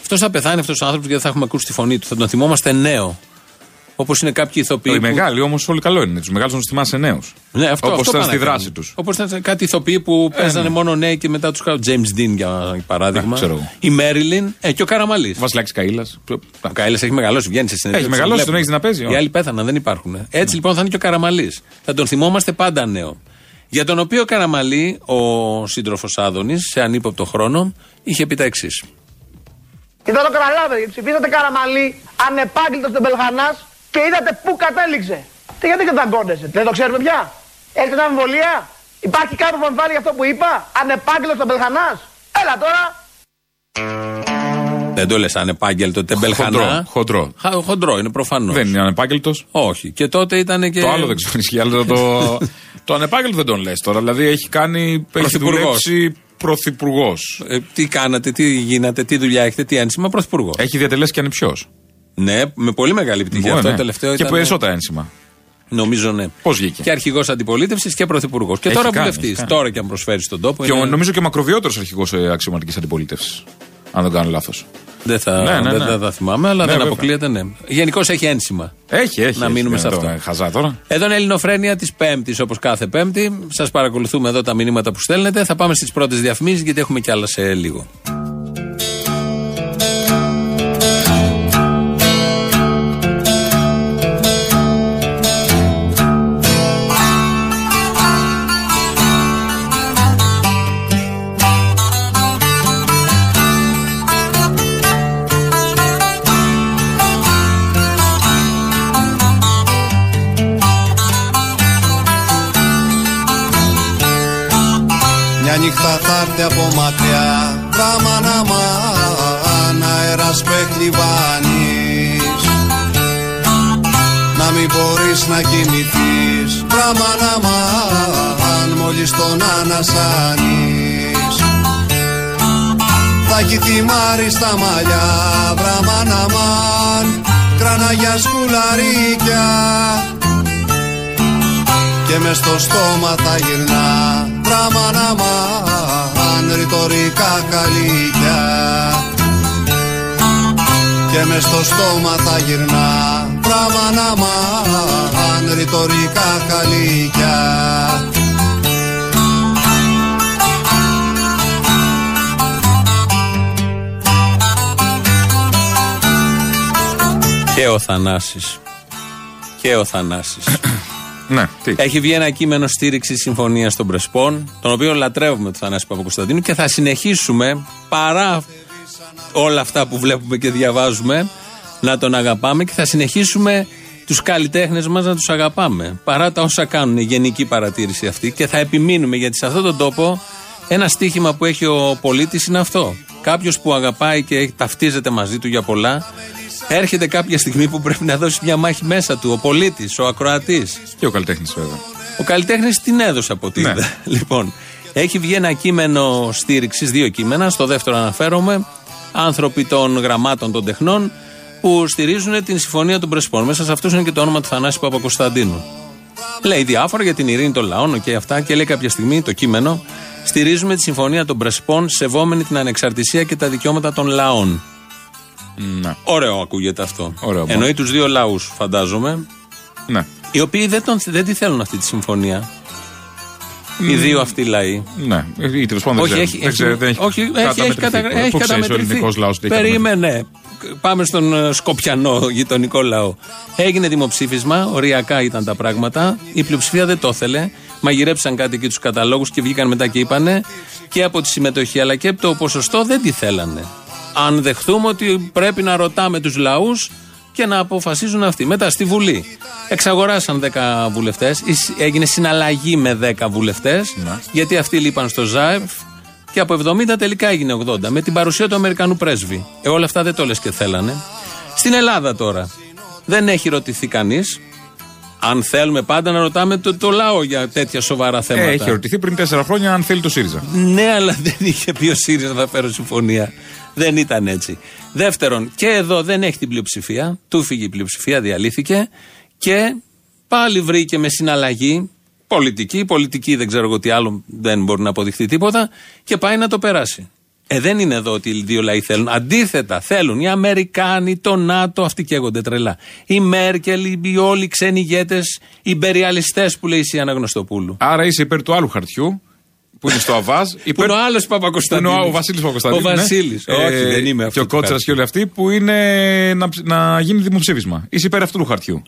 Αυτός θα πεθάνει αυτός ο άνθρωπος γιατί θα έχουμε ακούσει τη φωνή του. Θα τον θυμόμαστε νέο. Όπως είναι κάποιοι ηθοποιοί. Οι που- μεγάλοι όμως όλοι καλό είναι. Τους μεγάλους να τους θυμάσαι νέους. Ναι, αυτό, Όπως αυτό ήταν πάνε στη να δράση κάνουν. τους. Όπως ήταν κάτι ηθοποιοί που παίζανε ναι. μόνο νέοι και μετά τους κάνουν. James Dean για παράδειγμα. Ναι, ξέρω εγώ. η Μέριλιν ε, και ο Καραμαλής. Βασιλάκης Καήλα. Ο Κάιλα έχει μεγαλώσει, βγαίνει σε συνέντευξη. Έχει μεγαλώσει, τον έχεις δει να παίζει, Οι όχι. άλλοι πέθαναν, δεν υπάρχουν. Έτσι λοιπόν θα είναι και ο Καραμαλής. Θα τον θυμόμαστε πάντα νέο. Για τον οποίο Καραμαλή, ο σύντροφος Άδωνης, σε ανύποπτο χρόνο, είχε πει τα εξής. Ήταν το καταλάβετε, ψηφίσατε Καραμαλή, ανεπάγγελτος στον Πελχανά και είδατε πού κατέληξε. Τι γιατί καταγκώνεσαι, δεν το ξέρουμε πια. Έχετε αμφιβολία, υπάρχει κάποιο που αμφιβάλλει για αυτό που είπα, ανεπάγγελτος στον Πελχανά. Έλα τώρα. Δεν το λες ανεπάγγελτο, τεμπελχανά. Χοντρό, χοντρό. Χα- χοντρό είναι προφανώς. Δεν είναι ανεπάγγελτος. Όχι. Και τότε ήταν και. Το άλλο δεν ξέρω αν ισχύει, αλλά το, το ανεπάγγελτο δεν τον λες τώρα. Δηλαδή έχει κάνει. Έχει Πρωθυπουργός. δουλέψει πρωθυπουργός. Ε, τι κάνατε, τι γίνατε, τι δουλειά έχετε, τι ένσημα, πρωθυπουργό. Έχει διατελέσει και ανυψιό. Ναι, με πολύ μεγάλη επιτυχία. Αυτό το τελευταίο ναι. Και ήταν. περισσότερα ένσημα. Νομίζω ναι. Πώς βγήκε; Και αρχηγός αντιπολίτευσης και πρωθυπουργός. Και Έχει τώρα κάνει, βουλευτής. έχει κάνει. Τώρα και αν προσφέρει στον τόπο. Και ο- είναι- νομίζω και ο μακροβιότερος αρχηγός αξιωματικής αντιπολίτευσης. Αν δεν κάνω λάθος. Δεν θα, Ναι, ναι, δεν ναι. θα τα θυμάμαι, αλλά Ναι, δεν βέβαια. αποκλείεται, ναι. Γενικώς έχει ένσημα. Έχει, έχει. Να έχει. μείνουμε Ε, σε το- αυτό. ε, Χαζά τώρα. Εδώ είναι η Ελληνοφρένεια της Πέμπτης, όπως κάθε Πέμπτη. Σας παρακολουθούμε εδώ τα μηνύματα που στέλνετε. Θα πάμε στις πρώτες διαφημίσεις, γιατί έχουμε κι άλλα σε λίγο. Μπορείς να κοιμηθείς. Πράμα να μαν μόλις τον ανασάνεις. Θα έχει θυμάρει στα μαλλιά. Πράμα να μαν Κράνα για σκουλαρίκια. Και μες στο στόμα θα γυρνά. Πράμα να μαν ρητορικά καλύκια και μες στο στόμα θα γυρνά Πράμα να μαν ρητορικά καλύκια Και ο Θανάσης. Και ο Θανάσης. Ναι, τι. Έχει βγει ένα κείμενο στήριξη συμφωνίας των Πρεσπών, τον οποίο λατρεύουμε τον Θανάση Παπακοσταντίνου και θα συνεχίσουμε παρά όλα αυτά που βλέπουμε και διαβάζουμε να τον αγαπάμε και θα συνεχίσουμε τους καλλιτέχνες μας να τους αγαπάμε παρά τα όσα κάνουν η γενική παρατήρηση αυτή και θα επιμείνουμε γιατί σε αυτόν τον τόπο ένα στίχημα που έχει ο πολίτης είναι αυτό Κάποιος που αγαπάει και ταυτίζεται μαζί του για πολλά έρχεται κάποια στιγμή που πρέπει να δώσει μια μάχη μέσα του ο πολίτης, ο ακροατής Και ο καλλιτέχνης βέβαια. ο καλλιτέχνης την έδωσε από ό,τι Ναι. είδα. Λοιπόν, έχει βγει ένα κείμενο στήριξης, δύο κείμενα. Στο δεύτερο αναφέρομαι. Άνθρωποι των γραμμάτων των τεχνών που στηρίζουν την συμφωνία των Πρεσπών. Μέσα σε αυτούς είναι και το όνομα του Θανάση Παπακοσταντίνου. Λέει διάφορα για την ειρήνη των λαών και αυτά και λέει κάποια στιγμή το κείμενο. Στηρίζουμε τη συμφωνία των Πρεσπών σεβόμενη την ανεξαρτησία και τα δικαιώματα των λαών. Ναι. Ωραίο ακούγεται αυτό. Ωραίο, Εννοεί τους δύο λαούς, φαντάζομαι. Ναι. Οι οποίοι δεν, τον, δεν τη θέλουν αυτή τη συμφωνία. Οι δύο αυτοί λαοί. Ναι, ή τέλο πάντων Όχι, δεν έχει, ξέρω. Δεν ξέρω, δεν έχει, όχι, έχει, έχει, καταμετρηθεί. κατα- έχει Πού ξέρεις ο καταμετρηθεί. ελληνικός λαός τι έχει Περίμενε. Πάμε στον ε, Σκοπιανό γειτονικό λαό. Έγινε δημοψήφισμα, οριακά ήταν τα πράγματα. Η πλειοψηφία δεν το ήθελε. Μαγειρέψαν κάτι εκεί τους καταλόγους και βγήκαν μετά και είπανε και από τη συμμετοχή αλλά και από το ποσοστό δεν τη θέλανε. Αν δεχθούμε ότι πρέπει να ρωτάμε τους λαούς και να αποφασίζουν αυτοί. Μετά στη Βουλή. Εξαγοράσαν 10 βουλευτές. Έγινε συναλλαγή με 10 βουλευτές. Γιατί αυτοί λείπαν στο ΖΑΕΦ. Και από 70 τελικά έγινε 80. Με την παρουσία του Αμερικανού πρέσβη. Ε, όλα αυτά δεν το λες και θέλανε. Στην Ελλάδα τώρα. Δεν έχει ρωτηθεί κανείς. Αν θέλουμε πάντα να ρωτάμε το, το λαό για τέτοια σοβαρά θέματα. Ε, έχει ερωτηθεί πριν τέσσερα χρόνια αν θέλει το ΣΥΡΙΖΑ. Ναι, αλλά δεν είχε πει ο ΣΥΡΙΖΑ θα φέρω συμφωνία. Δεν ήταν έτσι. Δεύτερον, και εδώ δεν έχει την πλειοψηφία. Του φύγει η πλειοψηφία, διαλύθηκε. Και πάλι βρήκε με συναλλαγή πολιτική. Πολιτική δεν ξέρω εγώ τι άλλο, δεν μπορεί να αποδειχθεί τίποτα. Και πάει να το περάσει. Ε, δεν είναι εδώ ότι οι δύο λαοί θέλουν. Αντίθετα, θέλουν οι Αμερικάνοι, το ΝΑΤΟ, αυτοί καίγονται τρελά. Η Μέρκελ, οι, οι όλοι οι ξένοι ηγέτες, οι υπεριαλιστές που λέει η Σιάννα Γνωστοπούλου. Άρα είσαι υπέρ του άλλου χαρτιού που είναι στο Αβάζ. Που είναι ο άλλος Παπακοσταντίνου. Που είναι ο Βασίλης Παπακοσταντίνου. Ο Βασίλης. ναι. Όχι, Ε, δεν είμαι αυτός. Και ο Κότσερα και όλοι αυτοί που είναι να, ψ- να γίνει δημοψήφισμα. Είσαι υπέρ αυτού του χαρτιού.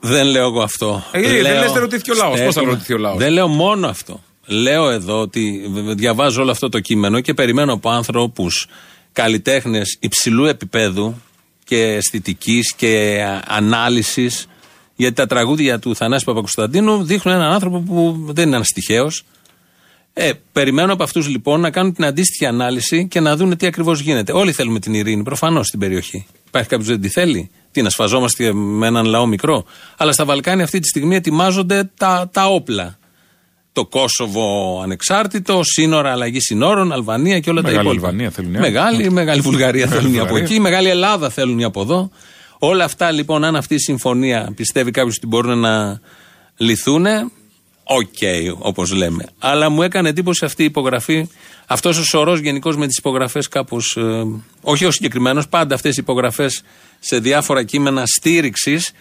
Δεν λέω εγώ αυτό. Ε, δεν λες, δεν ρωτήθηκε ο λαός. Πώς θα Στέκομαι. ρωτηθεί ο λαός; Δεν λέω μόνο αυτό. Λέω εδώ ότι β- διαβάζω όλο αυτό το κείμενο και περιμένω από άνθρωπους καλλιτέχνες υψηλού επίπεδου και αισθητικής και ανάλυσης. Γιατί τα τραγούδια του Θανάση Παπακοσταντίνου δείχνουν έναν άνθρωπο που δεν είναι ένα τυχαίο. Ε, περιμένω από αυτούς λοιπόν να κάνουν την αντίστοιχη ανάλυση και να δουν τι ακριβώς γίνεται. Όλοι θέλουμε την ειρήνη, προφανώς στην περιοχή. Υπάρχει κάποιος που δεν τη θέλει; Τι να σφαζόμαστε με έναν λαό μικρό; Αλλά στα Βαλκάνια αυτή τη στιγμή ετοιμάζονται τα, τα όπλα. Το Κόσοβο ανεξάρτητο, σύνορα αλλαγή συνόρων, Αλβανία και όλα Μεγάλη τα υπόλοιπα. Αλβανία θέλουν οι άλλοι. Μεγάλη, μεγάλη Βουλγαρία Μεγάλη θέλουν οι από Βουλγαρία. εκεί, μεγάλη Ελλάδα θέλουν οι από εδώ. Όλα αυτά λοιπόν, αν αυτή η συμφωνία πιστεύει κάποιος ότι μπορούν να λυθούν, οκ, όπως λέμε. Αλλά μου έκανε εντύπωση αυτή η υπογραφή, αυτός ο σωρός γενικώς με τις υπογραφές κάπως. όχι ο συγκεκριμένος, πάντα αυτές οι υπογραφές σε διάφορα κείμενα στήριξης,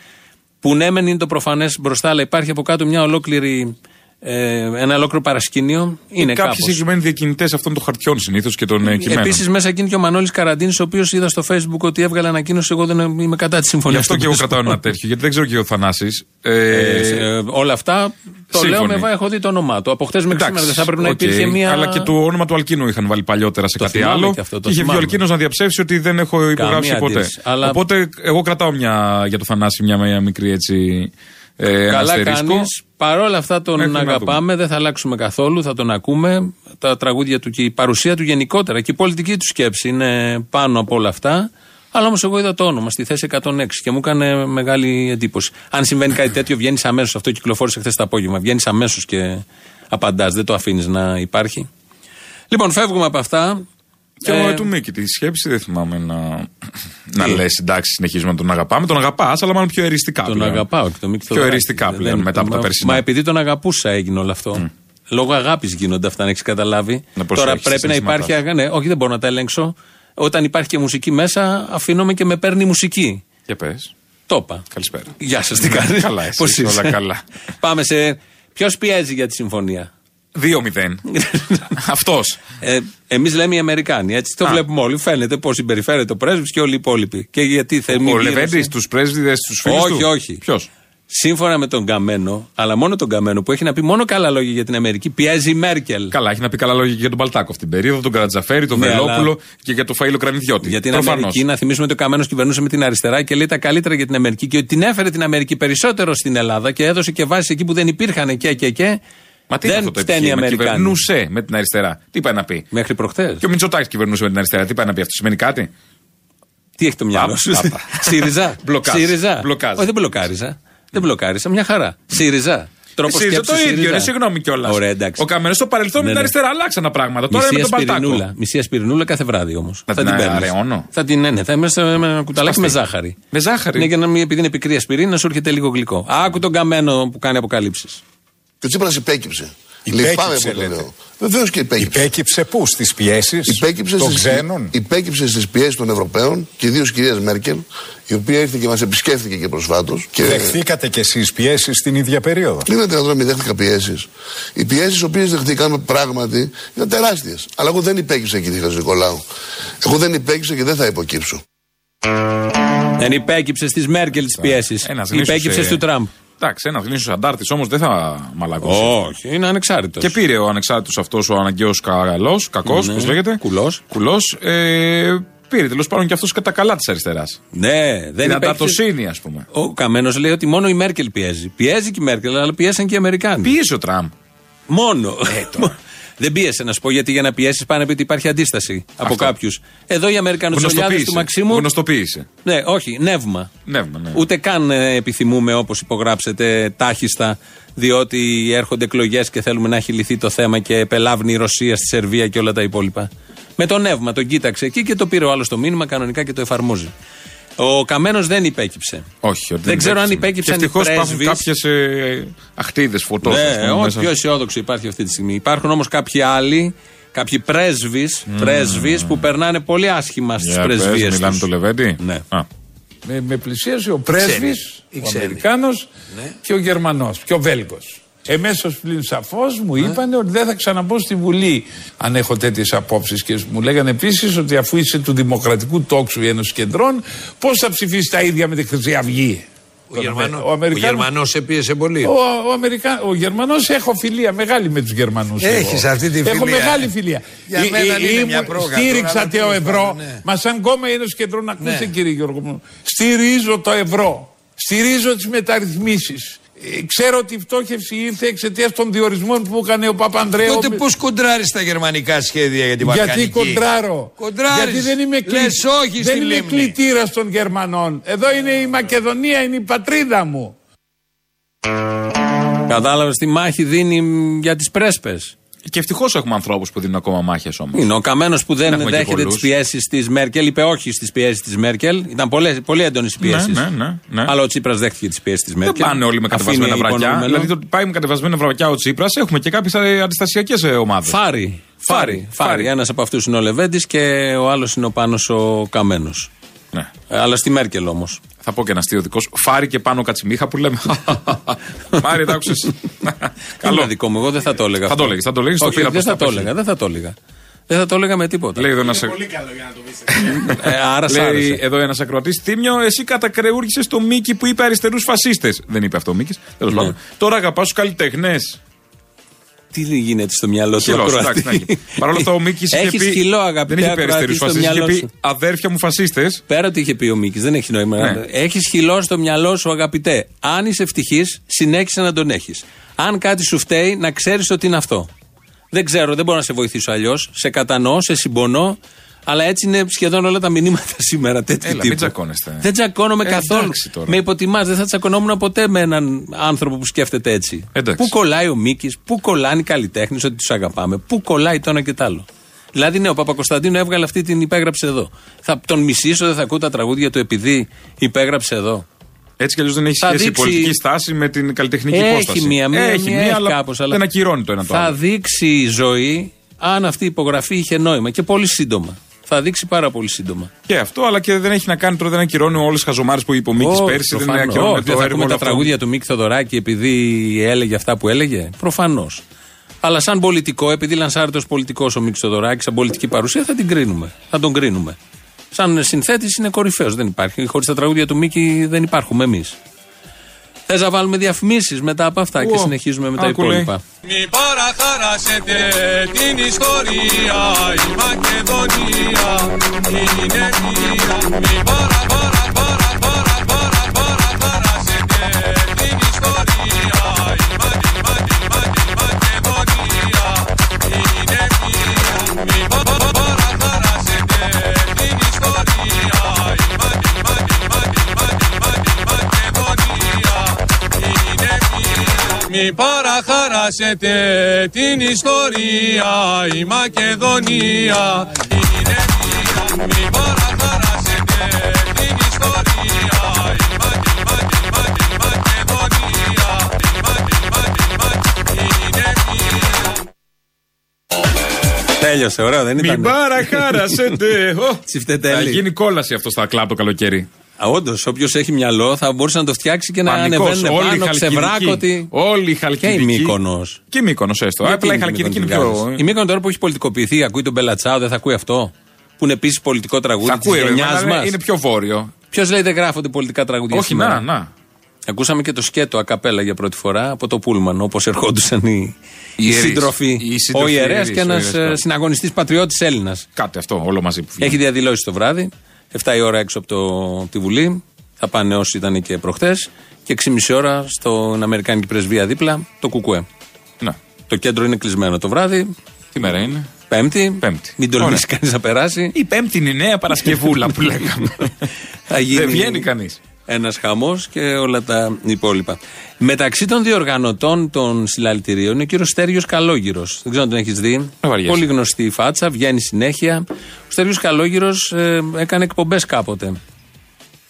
που ναι, μεν είναι το προφανές μπροστά, αλλά υπάρχει από κάτω μια ολόκληρη. Ε, ένα ολόκληρο παρασκήνιο. Είναι Κάποιοι κάπως. συγκεκριμένοι διακινητές αυτών των χαρτιών συνήθως και των ε, κειμένων. Επίσης, μέσα εκεί είναι και ο Μανώλης Καραντίνης, ο οποίος είδα στο Facebook ότι έβγαλε ανακοίνωση. Εγώ δεν είμαι κατά της Γι' συμφωνίας. αυτό και εγώ κρατάω ένα τέτοιο, γιατί δεν ξέρω και ο Θανάσης. Ε, όλα αυτά το σύμφωνοι. λέω με βά- έχω δει το όνομά του. Από χτε μέχρι σήμερα δεν θα έπρεπε να οκ. υπήρχε μια. Αλλά και το όνομα του Αλκίνοου είχαν βάλει παλιότερα σε Το κάτι θυμάμαι άλλο. και αυτό, το και είχε βγει ο θυμάμαι. Αλκίνος να διαψεύσει ότι δεν έχω υπογράψει Καμία ποτέ. αντίρρηση. Αλλά- Οπότε εγώ κρατάω μια, για το Θανάση μια, μια μικρή έτσι. Ε, Καλά αστερίσκο. κάνεις. Παρ' όλα αυτά τον Μέχρι να αγαπάμε, δεν θα αλλάξουμε καθόλου, θα τον ακούμε. Τα τραγούδια του και η παρουσία του γενικότερα και η πολιτική του σκέψη είναι πάνω από όλα αυτά. Αλλά όμως εγώ είδα το όνομα στη θέση 106 και μου έκανε μεγάλη εντύπωση. Αν συμβαίνει κάτι τέτοιο, βγαίνεις αμέσως. Αυτό κυκλοφόρησε χθες το απόγευμα. Βγαίνεις αμέσως και απαντάς. Δεν το αφήνεις να υπάρχει. Λοιπόν, φεύγουμε από αυτά. Και Ε, ο του Μίκη τη σκέψη δεν θυμάμαι να, να λες εντάξει, συνεχίζουμε να τον αγαπάμε. Τον αγαπάς, αλλά μάλλον πιο εριστικά. Τον πλέον. αγαπάω και τον Μίκη Πιο Θοδωράκη. εριστικά Δεν- πλέον μετά από τα μα- περσινά. Μα επειδή τον αγαπούσα έγινε όλο αυτό. Λόγω αγάπης γίνονται αυτά, αν έχεις καταλάβει. Να Τώρα προσέχεις πρέπει τα να συναισθήματά υπάρχει. αγα- Ναι, όχι, δεν μπορώ να τα ελέγξω. Όταν υπάρχει και μουσική μέσα, αφήνομαι και με παίρνει μουσική. Για πες. Το είπα. Καλησπέρα. Γεια σας, τι κάνετε. Καλά, εσύ, Πώς είσαι; όλα καλά. Πάμε σε. Ποιος πιέζει για τη συμφωνία; 2-0. Αυτός. Ε, Εμείς λέμε οι Αμερικάνοι, έτσι το Α. βλέπουμε όλοι. Φαίνεται πώς συμπεριφέρεται ο πρέσβης και όλοι οι υπόλοιποι. Και γιατί θέλει Ο Λεβέντης, τους πρέσβηδε, του φίλους. Όχι, όχι. Ποιος; Σύμφωνα με τον Καμένο, αλλά μόνο τον Καμένο που έχει να πει μόνο καλά λόγια για την Αμερική, πιέζει η Μέρκελ. Καλά, έχει να πει καλά λόγια και για τον Παλτάκο αυτήν την περίοδο, τον Καρατζαφέρη, τον Ναι, Βελόπουλο αλλά- και για τον Φαΐλο Κρανιδιώτη. Για την Προφανώς. Αμερική, να θυμίσουμε ότι ο Καμένος κυβερνούσε με την αριστερά και λέει τα καλύτερα για την Αμερική και ότι την έφερε την Αμερική περισσότερο στην Ελλάδα και έδωσε και βάσεις εκεί που δεν υπήρχαν και και και. Μα τι είναι δεν αυτό το φταίνει οι επιχείρημα. Αμερικάνοι. Κυβερνούσε με την αριστερά. Τι πάει να πει; Μέχρι προχθές. Και ο Μητσοτάκης κυβερνούσε με την αριστερά. Τι πάει να πει. Αυτό σημαίνει κάτι; Τι έχει το μυαλό σου; Πάπα. ΣΥΡΙΖΑ. Μπλοκάζ. ΣΥΡΙΖΑ. Μπλοκάζ. Όχι, δεν μπλοκάριζα. Δεν μπλοκάρισα. Μια χαρά. ΣΥΡΙΖΑ. Τρόπο ΣΥΡΙΖΑ το σκέψης ίδιο, ΣΥΡΙΖΑ. είναι συγγνώμη κιόλας. Ωραία, εντάξει. Ο Καμένο στο παρελθόν Ναι, με την ναι. αριστερά αλλάξαν τα πράγματα. Τώρα είναι με Μισή τον Παλτάκο. ασπιρινούλα. Μισή ασπιρινούλα κάθε βράδυ όμως. Να Θα την την παίρνεις. αραιώνω. Θα την, ναι, ναι, θα είμαι σε με ένα κουταλάκι με Σπαστή. ζάχαρη. Με ζάχαρη. Ναι, για να μην, επειδή είναι πικρή ασπιρίνη, να σου έρχεται λίγο γλυκό. Άκου τον καμένο που κάνει αποκαλύψεις. Και ο Τσίπρας υπέκυψε. Υπέκυψε, Λυπάμαι που το λέτε. λέω. Βεβαίως και υπέκυψε. Υπέκυψε πού, στις πιέσεις Υπέκυψε των στις, ξένων; υπέκυψε στις πιέσεις των Ευρωπαίων και ιδίως της κυρίας Μέρκελ, η οποία ήρθε και μας επισκέφθηκε και προσφάτως. Και... Δεχθήκατε κι εσείς πιέσεις την ίδια περίοδο; Δεν είναι δυνατόν να μην δέχτηκα πιέσεις. Οι πιέσεις οι οποίες δεχτήκαμε πράγματι ήταν τεράστιες. Αλλά εγώ δεν υπέκυψα, κύριε Χατζηνικολάου. Εγώ δεν υπέκυψα και δεν θα υποκύψω. Δεν υπέκυψε στις Μέρκελ τις πιέσεις. Ένας γνήσιος, Υπέκυψες ε, του Τραμπ. Εντάξει, ένας γνήσιο αντάρτης όμως δεν θα μαλακώσει. Όχι, είναι ανεξάρτητος. Και πήρε ο ανεξάρτητος αυτός ο αναγκαίος καραλό, κακός, Ναι. πώς λέγεται. Κουλός. Κουλός. Ε, πήρε τέλος πάντων και αυτός κατά καλά της αριστεράς. Ναι, δεν Την υπέκυψε. αντατοσύνη, ας πούμε. Ο Καμένος λέει ότι μόνο η Μέρκελ πιέζει. Πιέζει και η Μέρκελ, αλλά πιέσαν και οι Αμερικάνοι. Πίεσε ο Τραμπ. Μόνο. Δεν πίεσε να σου πω γιατί για να πιέσεις πάνε πει ότι υπάρχει αντίσταση από Αυτό. κάποιους. Εδώ οι Αμερικανοσολιάδε του Γνωστοποίησε. Μαξίμου. Γνωστοποίησε. Ναι, όχι, νεύμα. Νεύμα, ναι. Ούτε καν ε, επιθυμούμε όπως υπογράψετε τάχιστα, διότι έρχονται εκλογές και θέλουμε να έχει λυθεί το θέμα και επελάβνει η Ρωσία στη Σερβία και όλα τα υπόλοιπα. Με το νεύμα, τον κοίταξε εκεί και το πήρε ο άλλος το μήνυμα κανονικά και το εφαρμόζει. Ο Καμένος δεν υπέκυψε. Όχι, ότι Δεν ξέρω αν υπέκυψαν οι Ευτυχώς υπάρχουν πρέσβεις. κάποιες ε, αχτίδες φωτός. Ναι, ό,τι πιο αισιόδοξο υπάρχει αυτή τη στιγμή. Υπάρχουν όμως κάποιοι άλλοι, κάποιοι πρέσβεις πρέσβεις που περνάνε πολύ άσχημα στις Για πες, πρεσβείε μιλάμε το Λεβέντι. Ναι. Α. Με, με πλησίασε ο πρέσβης, οι ο ξένοι. Αμερικάνος Ναι. και ο Γερμανός και ο Βέλγος. Εμέσως πλην σαφώς μου είπαν ότι δεν θα ξαναμπω στη Βουλή αν έχω τέτοιες απόψεις. Και μου λέγανε επίσης ότι αφού είσαι του Δημοκρατικού Τόξου η Ένωσης Κεντρών, πώς θα ψηφίσεις τα ίδια με τη Χρυσή Αυγή; Ο, Τον Γερμανό, Αμε- ο, Αμερικάνος- Γερμανός σε πίεσε πολύ. Ο, ο, Αμερικα... ο Γερμανός έχω φιλία μεγάλη με τους Γερμανούς. Έχεις εγώ. αυτή τη Έχω φιλία, μεγάλη ε. φιλία. Για Ε, μένα ε, είναι ήμουν- μια πρόγραμμα, Στήριξα τώρα, το τέλος ευρώ. πάντων, ναι. Μα σαν κόμμα Ένωσης Κεντρών, ακούστε Ναι. κύριε Γιώργο μου. Στηρίζω το ευρώ. Στηρίζω τις μεταρρυθμίσεις. Ε, Ξέρω ότι η φτώχευση ήρθε εξαιτίας των διορισμών που έκανε ο Παπανδρέου. Τότε πώς κοντράρεις τα γερμανικά σχέδια για την Γιατί Βαλκανική; κοντράρω. Κοντράρεις. Γιατί δεν είμαι, Λες όχι δεν στη είμαι λίμνη. κλητήρας των Γερμανών. Εδώ είναι η Μακεδονία, είναι η πατρίδα μου. Κατάλαβες τι μάχη δίνει μ, για τις πρέσπες; Και ευτυχώς έχουμε ανθρώπους που δίνουν ακόμα μάχες όμως. Είναι ο Καμένος που δεν έχουμε και δέχεται τις πολλούς. πιέσεις της Μέρκελ. Είπε όχι στις πιέσεις της Μέρκελ. Ήταν πολλές, πολύ έντονες οι πιέσεις. ναι, ναι, ναι. Αλλά ο Τσίπρας δέχτηκε τις πιέσεις της Δεν Μέρκελ. πάνε όλοι με κατεβασμένα Αφήνει βρακιά. υπονοούμενο. Δηλαδή, το ότι πάει με κατεβασμένα βρακιά ο Τσίπρας, έχουμε και κάποιες αντιστασιακές ομάδες. Φάρι. Φάρι. Φάρι. Ένας από αυτούς είναι ο Λεβέντης και ο άλλος είναι ο Πάνος ο Καμένος. Ναι. Αλλά στη Μέρκελ όμως. Θα πω και ένα αστείο δικός σου. Φάρι και πάνω κατσιμίχα που λέμε. Μάρι, τα άκουσες; Καλό. Είναι δικό μου, εγώ δεν θα το έλεγα. Θα αυτό. το έλεγες, θα το έλεγες, το Όχι, πήρα δεν προς θα τα το πέχη. έλεγα, δεν θα το έλεγα. Δεν θα το έλεγα με τίποτα. Λέει εδώ ένας Πολύ καλό για να το πεις. Ε, άρα σ' Λέει άρεσε. εδώ ένας ακροατής Τίμιο, εσύ κατακρεούργησες το Μίκη που είπε αριστερούς φασίστες. Δεν είπε αυτό ο Μίκης. Τέλος Ναι. πάντων. Τώρα αγαπάς τους καλλιτέχνες. Τι γίνεται στο μυαλό του Χυλός, ακροατή; εντάξει, ναι. Παρ' όλα αυτά ο Μίκης είχε Έχεις πει. χυλό, δεν αγαπητέ είχε πει αριστερού ακροατή, στο φασίστε. Είχε μυαλό πει σου. αδέρφια μου φασίστες. Πέρα ότι είχε πει ο Μίκης, δεν έχει νόημα. Ναι. Έχεις χυλό στο μυαλό σου, αγαπητέ. Αν είσαι ευτυχής, συνέχισε να τον έχεις. Αν κάτι σου φταίει, να ξέρεις ότι είναι αυτό. Δεν ξέρω, δεν μπορώ να σε βοηθήσω αλλιώς. Σε κατανοώ, σε συμπονώ. Αλλά έτσι είναι σχεδόν όλα τα μηνύματα σήμερα. Τέτοιου Έλα, τύπου. μην τσακώνεστε. Δεν τσακώνομαι Ε, καθόλου. εντάξει τώρα. Με υποτιμάς, δεν θα τσακωνόμουν ποτέ με έναν άνθρωπο που σκέφτεται έτσι. Εντάξει. Πού κολλάει ο Μίκης, πού κολλάνε οι καλλιτέχνες, ότι τους αγαπάμε, πού κολλάει το ένα και το άλλο. Δηλαδή, ναι, ο Παπακοσταντίνο έβγαλε αυτή την υπέγραψε εδώ. Θα τον μισήσω, δεν θα ακούω τα τραγούδια του επειδή υπέγραψε εδώ. Έτσι κι αλλιώς δεν έχει Θα σχέση η δείξει- πολιτική στάση με την καλλιτεχνική Έχει υπόσταση. μία, μία, έχει μία, μία, έχει αλλά κάπως, αλλά δεν ακυρώνει το ένα το Θα άλλο. δείξει η ζωή αν αυτή η υπογραφή είχε νόημα και πολύ σύντομα. Θα δείξει πάρα πολύ σύντομα. Και αυτό, αλλά και δεν έχει να κάνει τώρα, δεν ακυρώνει όλες τις χαζομάρες που είπε ο Μίκης Όχι, πέρσι. Δεν προφανώς. ακυρώνει Όχι, το δεν θα έργο ακούμε όλο τα αυτό. τραγούδια του Μίκη Θοδωράκη επειδή έλεγε αυτά που έλεγε. Προφανώς. Αλλά σαν πολιτικό, επειδή λανσάρεται ω πολιτικός ο Μίκης Θοδωράκη, σαν πολιτική παρουσία, θα την κρίνουμε. Θα τον κρίνουμε. Σαν συνθέτης είναι κορυφαίος. Δεν υπάρχει. Χωρίς τα τραγούδια του Μίκη δεν υπάρχουμε εμείς. Θες να βάλουμε διαφημίσεις μετά από αυτά και Ω, συνεχίζουμε με τα άκου, λέει. υπόλοιπα. Μη παραχαράσετε την ιστορία Η Μακεδονία είναι μία Μη παρα Μη παραχαράσετε την ιστορία Η Μακεδονία είναι μία Μη παραχαράσετε την ιστορία Η Μα- η Μα- η Μα- η Μακεδονία Η Μα- η Μα- η Μα- είναι μία Τέλειωσε, ωραίο, δεν ήταν. Μην παραχάρασετε. Ω. Τσιφτετέλη. Θα γίνει κόλαση αυτό στα κλαμπ το καλοκαίρι. Όντως, όποιος έχει μυαλό θα μπορούσε να το φτιάξει και να Πανικός, ανεβαίνουν όλοι οι πάνω Χαλκιδικοί. ξεβράκωτοι. Όλοι οι Και η Χαλκιδικοί. Μύκονος. Και η Μύκονος, έστω. Απλά η Χαλκιδική είναι πιο. Η Μύκονος τώρα που έχει πολιτικοποιηθεί, ακούει τον Μπελατσάο, δεν θα ακούει αυτό; Που είναι επίσης πολιτικό τραγούδι Θα της ακούει, ρε, γενιάς εμένα μας; είναι πιο βόρειο. Ποιος λέει δεν γράφονται πολιτικά τραγούδια Όχι, σήμερα; να, να. Ακούσαμε και το σκέτο ακαπέλα για πρώτη φορά από το Πούλμαν, όπως ερχόντουσαν οι, οι ιερείς. σύντροφοι. Οι Ο σύντροφοι ιερέα ιερείς, και ο ένας ιερέας, μπράβο. συναγωνιστής πατριώτης Έλληνας. Κάτι αυτό, όλο μαζί που βγαίνει. Έχει διαδηλώσει το βράδυ. 7 η ώρα έξω από το, τη Βουλή. Θα πάνε όσοι ήταν και προχτές. Και 6,5 ώρα στην Αμερικάνικη πρεσβεία δίπλα το Κουκουέ. Να. Το κέντρο είναι κλεισμένο το βράδυ. Τι μέρα είναι; Πέμπτη. Πέμπτη. Μην τολμήσει κανείς να περάσει. Η Πέμπτη είναι η νέα Παρασκευούλα που λέγαμε. Θα γίνει Δεν βγαίνει κανείς. Ένας χαμός και όλα τα υπόλοιπα. Μεταξύ των διοργανωτών των συλλαλητηρίων είναι ο κύριος Στέριο Καλόγυρος. Δεν ξέρω αν τον έχεις δει. βαριέσαι. Πολύ γνωστή η φάτσα, βγαίνει συνέχεια. Ο Στέριο Καλόγυρος έκανε εκπομπές κάποτε.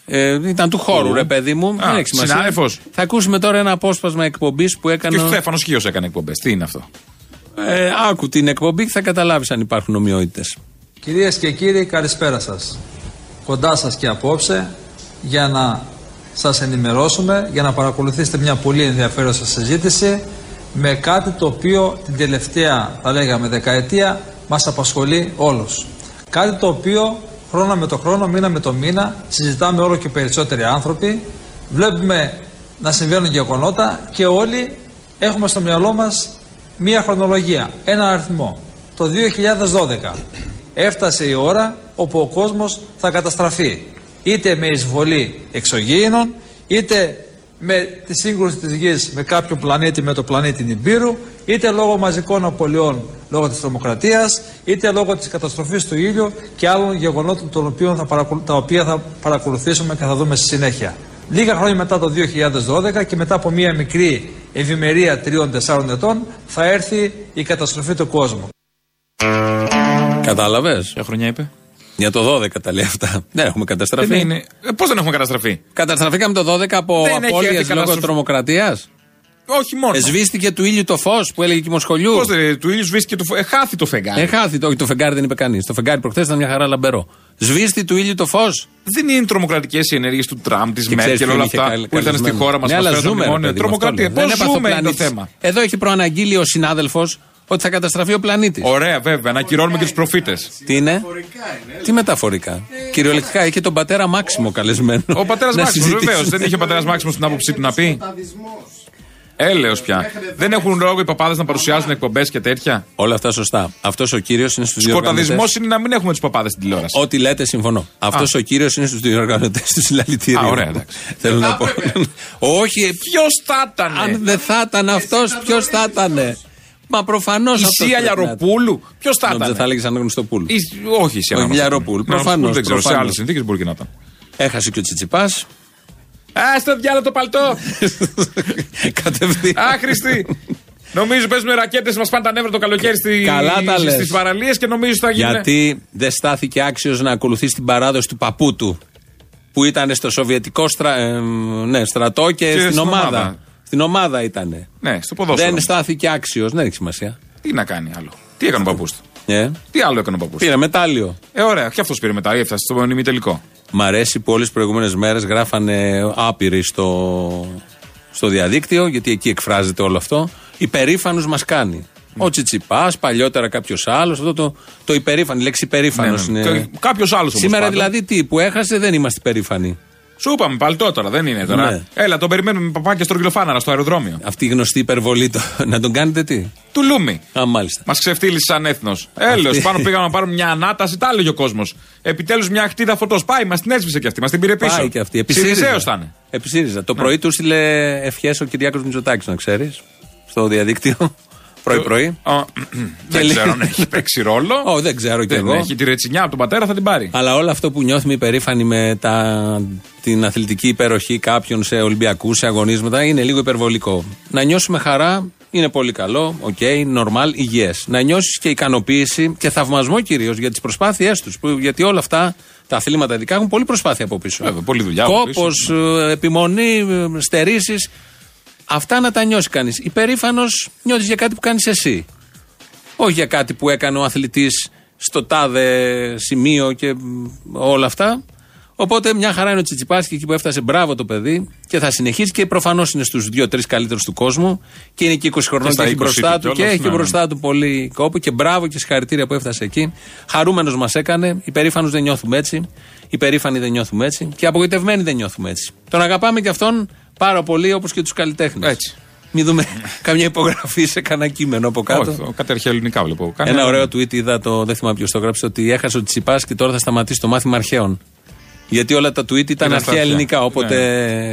Ε, ήταν του χώρου, Του. ρε παιδί μου. Α, Δεν έχει σημασία. συνάδελφος. Θα ακούσουμε τώρα ένα απόσπασμα εκπομπής που έκανε. Και ο ο- Στέφανος Χίο έκανε εκπομπές. Τι είναι αυτό; Ε, άκου την εκπομπή και θα καταλάβεις αν υπάρχουν ομοιότητες. Κυρίες και κύριοι, καλησπέρα σας. Κοντά σας και απόψε για να σας ενημερώσουμε, για να παρακολουθήσετε μια πολύ ενδιαφέρουσα συζήτηση με κάτι το οποίο την τελευταία, θα λέγαμε, δεκαετία μας απασχολεί όλους. Κάτι το οποίο χρόνο με το χρόνο, μήνα με το μήνα, συζητάμε όλο και περισσότεροι άνθρωποι, βλέπουμε να συμβαίνουν γεγονότα και όλοι έχουμε στο μυαλό μας μία χρονολογία, ένα αριθμό. Το 2012 έφτασε η ώρα όπου ο κόσμος θα καταστραφεί. Είτε με εισβολή εξωγήινων, είτε με τη σύγκρουση της γης με κάποιο πλανήτη με το πλανήτη Νιμπύρου, είτε λόγω μαζικών απολειών λόγω της τρομοκρατίας, είτε λόγω της καταστροφής του ήλιου και άλλων γεγονότων των οποίων θα παρακολου- τα οποία θα παρακολουθήσουμε και θα δούμε στη συνέχεια. Λίγα χρόνια μετά το 2012 και μετά από μια μικρή ευημερία τριών-τεσσάρων ετών θα έρθει η καταστροφή του κόσμου. Κατάλαβες. Ποια χρονιά είπε; Για το 12 τα λέει αυτά. Δεν έχουμε καταστραφεί. Δεν είναι. Πώς δεν έχουμε καταστραφεί; Καταστραφήκαμε το 12 από Δεν έχει απώλειες έρθει λόγω καταστροφή. τρομοκρατίας; Όχι μόνο. Εσβήστηκε του ήλιου το φως που έλεγε και η Μοσχολιού. Πώς δεν. Του ήλιου σβήστηκε το. φω- Ε, χάθη το φεγγάρι. Ε, χάθη το, όχι, το φεγγάρι δεν είπε κανείς. Το φεγγάρι προχθές ήταν μια χαρά λαμπερό. Σβήστη του ήλιου το φως. Δεν είναι τρομοκρατικές οι ενέργειες του Τραμπ, της Και ξέρεις Μέρκελ, ποιον όλα είχε αυτά καλ- που ήταν στη καλεσμένο. χώρα μας. Ναι, αλλά ζούμε. ρε παιδί μου, αυτό Τρομοκρατία. λέω. Πώς Δεν έπαθε ο ζούμε είναι το πλανήτης. θέμα. Εδώ έχει προαναγγείλει ο συνάδελφος ότι θα καταστραφεί ο πλανήτης. Ωραία, βέβαια, να ακυρώνουμε και τους προφήτες. Τι είναι; Τι μεταφορικά. Κυριολεκτικά είχε τον πατέρα Μάξιμο καλεσμένο. Ο πατέρας να Μάξιμο, συζητήσει. βεβαίως. Δεν είχε ο πατέρας Μάξιμο την άποψή του να πει. Έλεω πια. Δεν έχουν λόγο οι παπάδες να παρουσιάζουν εκπομπές και τέτοια. Όλα αυτά σωστά. Αυτός ο κύριος είναι στους Σκοταδισμός είναι να μην έχουμε του παπάδες στην τηλεόραση. Ό,τι λέτε, συμφωνώ. Αυτός ο κύριος είναι στους διοργανωτές του συλλαλητήριου. Α, ωραία, εντάξει. Θέλω να πω. Όχι, Ποιος θα ήταν. αν δεν θα ήταν αυτός, ποιος θα ήταν. Μα προφανώς Η Σία Λιαροπούλου. Ποιος θα Νόμιζα ήταν. θα έλεγε Αναγνωστοπούλου. Η- Όχι, η Σία Όχι, Αναγνωστοπούλου. Λιαροπούλου. Να, Προφανώς, Δεν ξέρω, σε προφανώς. άλλες συνθήκες μπορεί και να ήταν. Έχασε και ο Τσιτσιπάς. Α, στο διάλογο το παλτό. Κατευθείαν. Άχρηστη. Νομίζω παίζουν ρακέτες, μας πάνε τα νεύρα το καλοκαίρι στη, Καλά τα λες. στις παραλίες και νομίζω θα γίνει. Γιατί δεν στάθηκε άξιος να ακολουθήσει την παράδοση του παππού του. Που ήταν στο Σοβιετικό στρα... ε, ναι, στρατό και, Και στην στην ομάδα. ομάδα. Στην ομάδα ήταν. Ναι, στο ποδόσφαιρο. Δεν στάθηκε άξιος. Δεν έχει σημασία. Τι να κάνει άλλο. Τι έκανε ο παππού του. Ε, Τι άλλο έκανε ο παππού του. πήρε μετάλλιο. Ε, ωραία, και αυτός πήρε μετά. Έφτασε στο ημιτελικό. Μ' αρέσει που όλες τις προηγούμενες μέρες γράφανε άπειροι στο, στο διαδίκτυο, γιατί εκεί εκφράζεται όλο αυτό. Υπερήφανους μας κάνει. Ο Τσιτσιπάς, παλιότερα κάποιος άλλος. Αυτό το, το υπερήφανο, η λέξη υπερήφανος Ναι, ναι. είναι. Κάποιος άλλος όμως. Σήμερα δηλαδή τι, που έχασε δεν είμαστε υπερήφανοι. Σου είπαμε παλτό τώρα, δεν είναι τώρα. Ναι. Έλα, τον περιμένουμε με παπάκια στο Ρογγυλοφάναρα στο αεροδρόμιο. Αυτή η γνωστή υπερβολή το, να τον κάνετε τι; Του Λούμι. Α, μάλιστα. Μας ξεφτύλισε σαν έθνος. Έλεω, Αυτή- πάνω πήγαμε να πάρουμε μια ανάταση, τα έλεγε ο κόσμος. Επιτέλους μια αχτίδα φωτός. Πάει, μας την έσβησε και αυτή, μας την πήρε πίσω. Πάει και αυτή. Σιριζαίο ήταν. Επί ΣΥΡΙΖΑ. Το πρωί του στείλε ευχές ο Κυριάκος Μητσοτάκης, να ξέρεις. Στο διαδίκτυο. Πρωί-πρωί. Ο, Δεν λέει- ξέρω αν έχει παίξει ρόλο. Ω, δεν ξέρω κι Δεν εγώ. έχει τη ρετσινιά από τον πατέρα, θα την πάρει. Αλλά όλο αυτό που νιώθουμε υπερήφανοι με τα, την αθλητική υπεροχή κάποιων σε Ολυμπιακούς, σε αγωνίσματα, είναι λίγο υπερβολικό. Να νιώσουμε χαρά είναι πολύ καλό, OK, normal, υγιές. Να νιώσεις και ικανοποίηση και θαυμασμό κυρίως για τις προσπάθειές τους. Γιατί όλα αυτά τα αθλήματα ειδικά έχουν πολλή προσπάθεια από πίσω. Βέβαια, πολλή δουλειά από Κόπος, επιμονή, στερήσεις. Αυτά να τα νιώσει κανείς. Υπερήφανος νιώθεις για κάτι που κάνεις εσύ. Όχι για κάτι που έκανε ο αθλητής στο τάδε σημείο και μ, όλα αυτά. Οπότε μια χαρά είναι ο Τσιτσιπάς και εκεί που έφτασε, μπράβο το παιδί και θα συνεχίσει και προφανώς είναι στους δύο-τρεις καλύτερους του κόσμου και είναι και 20 χρονών Και στα και έχει 20 μπροστά και του και κιόλας, έχει ναι, ναι. μπροστά του πολύ κόπο και μπράβο και συγχαρητήρια που έφτασε εκεί. Χαρούμενος μας έκανε. Υπερήφανου δεν νιώθουμε έτσι. Υπερήφανοι δεν νιώθουμε έτσι. Και απογοητευμένοι δεν νιώθουμε έτσι. Τον αγαπάμε και αυτόν πάρα πολύ όπως και τους καλλιτέχνες. Έτσι. Μην δούμε καμιά υπογραφή σε κανένα κείμενο από κάτω. Όχι, κατερχαία ελληνικά βλέπω. Κάνε- Ένα ωραίο tweet είδα, το, δεν θυμάμαι ποιος το έγραψε, ότι έχασε ο Τσιπάς και τώρα θα σταματήσει το μάθημα αρχαίων. Γιατί όλα τα tweet ήταν Ήταν στα αρχαία αρχαία. ελληνικά, οπότε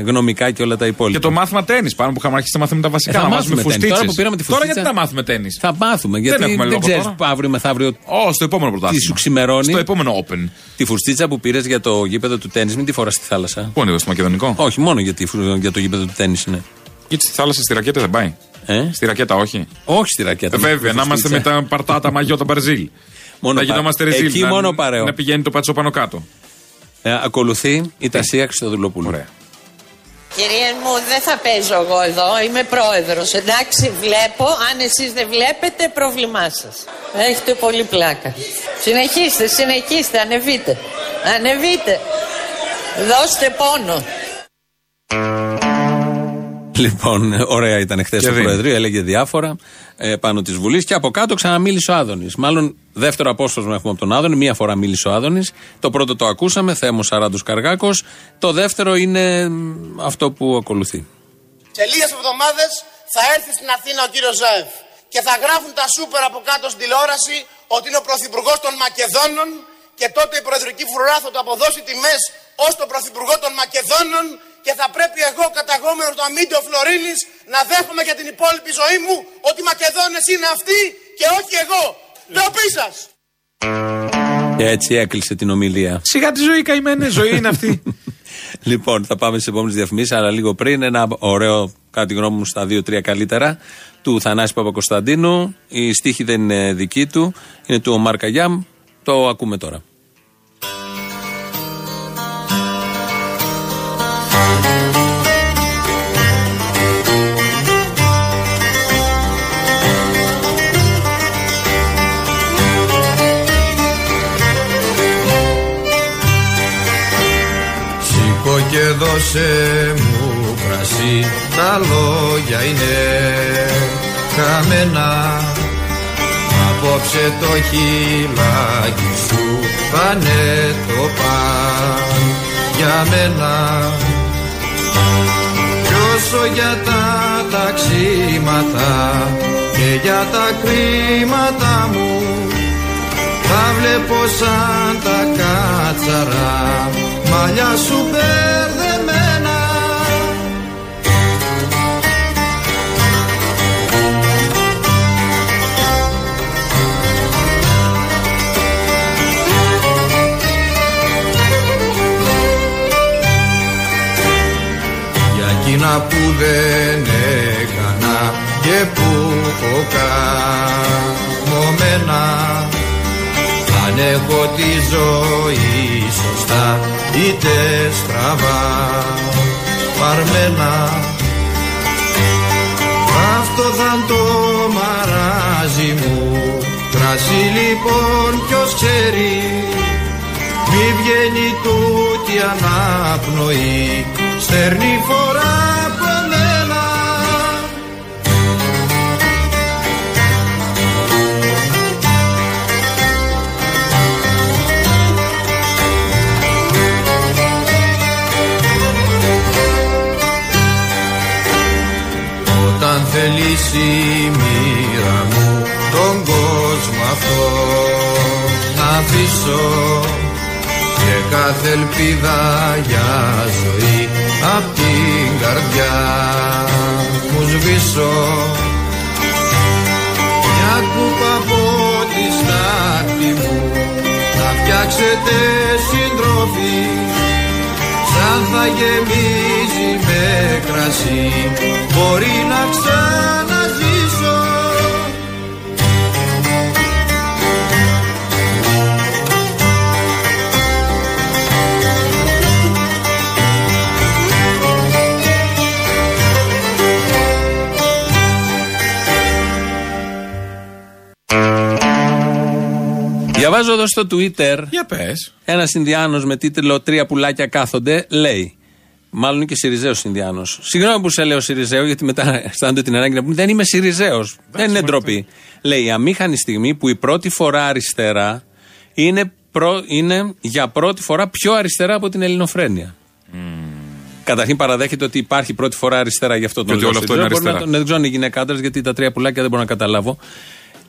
γνωμικά και όλα τα υπόλοιπα. Και το μάθημα τέννη πάνω που είχαμε αρχίσει να μαθαίνουμε τα βασικά. Ε, θα να μάθουμε μάθουμε τέννις. φουστίτσες. Τώρα που πήραμε τη Τώρα φουστίτσα- γιατί να μάθουμε τέννη. Θα μάθουμε, γιατί έχουμε δεν, λόγο ξέρεις τώρα. αύριο μεθαύριο Ω, στο επόμενο τι πρωτάθλημα. σου ξημερώνει. Στο επόμενο Open. Τη φουστίτσα που πήρες για το γήπεδο του τέννη, μην τη φοράς στη θάλασσα. Πού είναι εδώ, στο Μακεδονικό; Όχι, μόνο για, τη φου- για το γήπεδο του τέννη είναι. Γιατί στη θάλασσα στη ρακέτα δεν πάει; Ε; Στη ρακέτα όχι; Όχι στη ρακέτα. Ε, βέβαια, να είμαστε με τα παρτά, τα μαγιό, τα μπαρζίλ. Μόνο να πα- γινόμαστε ρεζίλ. Εκεί να, μόνο παρέω. Να πηγαίνει το πατσό πάνω κάτω. Ε, ακολουθεί η Τασία Χριστοδουλοπούλου. Ωραία. Κυρία μου, δεν θα παίζω εγώ εδώ, είμαι πρόεδρος. Εντάξει, βλέπω, αν εσείς δεν βλέπετε, πρόβλημά σας. Έχετε πολύ πλάκα. Συνεχίστε, συνεχίστε, ανεβείτε. Ανεβείτε. Δώστε πόνο. Λοιπόν, ωραία ήταν χθες το δίνει. Προεδρείο, έλεγε διάφορα ε, πάνω της Βουλής και από κάτω ξαναμίλησε ο Άδωνης. Μάλλον δεύτερο απόσπασμα έχουμε από τον Άδωνη, μία φορά μίλησε ο Άδωνης. Το πρώτο το ακούσαμε, Θέμος Σαράντου Καργάκος. Το δεύτερο είναι μ, αυτό που ακολουθεί. Σε λίγες εβδομάδες θα έρθει στην Αθήνα ο κύριος Ζάεφ και θα γράφουν τα σούπερ από κάτω στην τηλεόραση ότι είναι ο πρωθυπουργός των Μακεδόνων και τότε η προεδρική φρουρά θα του αποδώσει τιμές ως τον πρωθυπουργό των Μακεδόνων και θα πρέπει εγώ καταγόμενος του Αμίντιο Φλωρίνης να δέχομαι για την υπόλοιπη ζωή μου ότι οι Μακεδόνες είναι αυτοί και όχι εγώ. Ντροπή σας! Και έτσι έκλεισε την ομιλία. Σιγά τη ζωή καημένη, ζωή είναι αυτή. Λοιπόν, θα πάμε στις επόμενες διαφημίσεις, αλλά λίγο πριν ένα ωραίο, κατά τη γνώμη μου, στα δύο-τρία καλύτερα, του Θανάση Παπακοσταντίνου. Η στίχη δεν είναι δική του, είναι του Ομάρ Καγιάμ. Το ακούμε τώρα. Και δώσε μου κρασί Τα λόγια είναι χαμένα. Απόψε το χειλάκι σου πάνε το παν για μένα Κι όσο για τα ταξίματα και για τα κρίματα μου τα βλέπω σαν τα κάτσαρα. Μαλλιά σου μπερδεμένα εκείνα που δεν έκανα και που έχω καμωμένα. Αν έχω τη ζωή σωστά είτε στραβά παρμένα Αυτό θα είναι το μαράζι μου. Κρασί λοιπόν ποιος ξέρει. Μη βγαίνει τούτη αναπνοή Στερνή φορά από μένα Όταν θελήσει η μοίρα μου τον κόσμο αυτό να αφήσω και κάθε ελπίδα για ζωή απ' την καρδιά μου σβήσω. Μια κούπα από τη στάχτη μου να φτιάξετε συντροφή. Σαν θα γεμίζει με κρασί μπορεί να ξαναζήσω Διαβάζω εδώ στο Twitter. Για πες. Ένας Ινδιάνος με τίτλο Τρία πουλάκια κάθονται λέει. Μάλλον είναι και Σιριζέος Ινδιάνος. Συγγνώμη που σε λέω Σιριζέο, γιατί μετά αισθάνονται την ανάγκη να πούμε Δεν είμαι Σιριζέος. Δεν είναι ντροπή. Λέει η αμήχανη στιγμή που η πρώτη φορά αριστερά είναι, προ- είναι για πρώτη φορά πιο αριστερά από την ελληνοφρένεια. Καταρχήν παραδέχεται ότι υπάρχει πρώτη φορά αριστερά γι' αυτό Και τον ότι λέω όλο αυτό Σιριζέο. είναι Μπορεί να αριστερά. τον- Δεν ξέρω αν είναι γυναίκα άντρα, γιατί τα τρία πουλάκια δεν μπορώ να καταλάβω.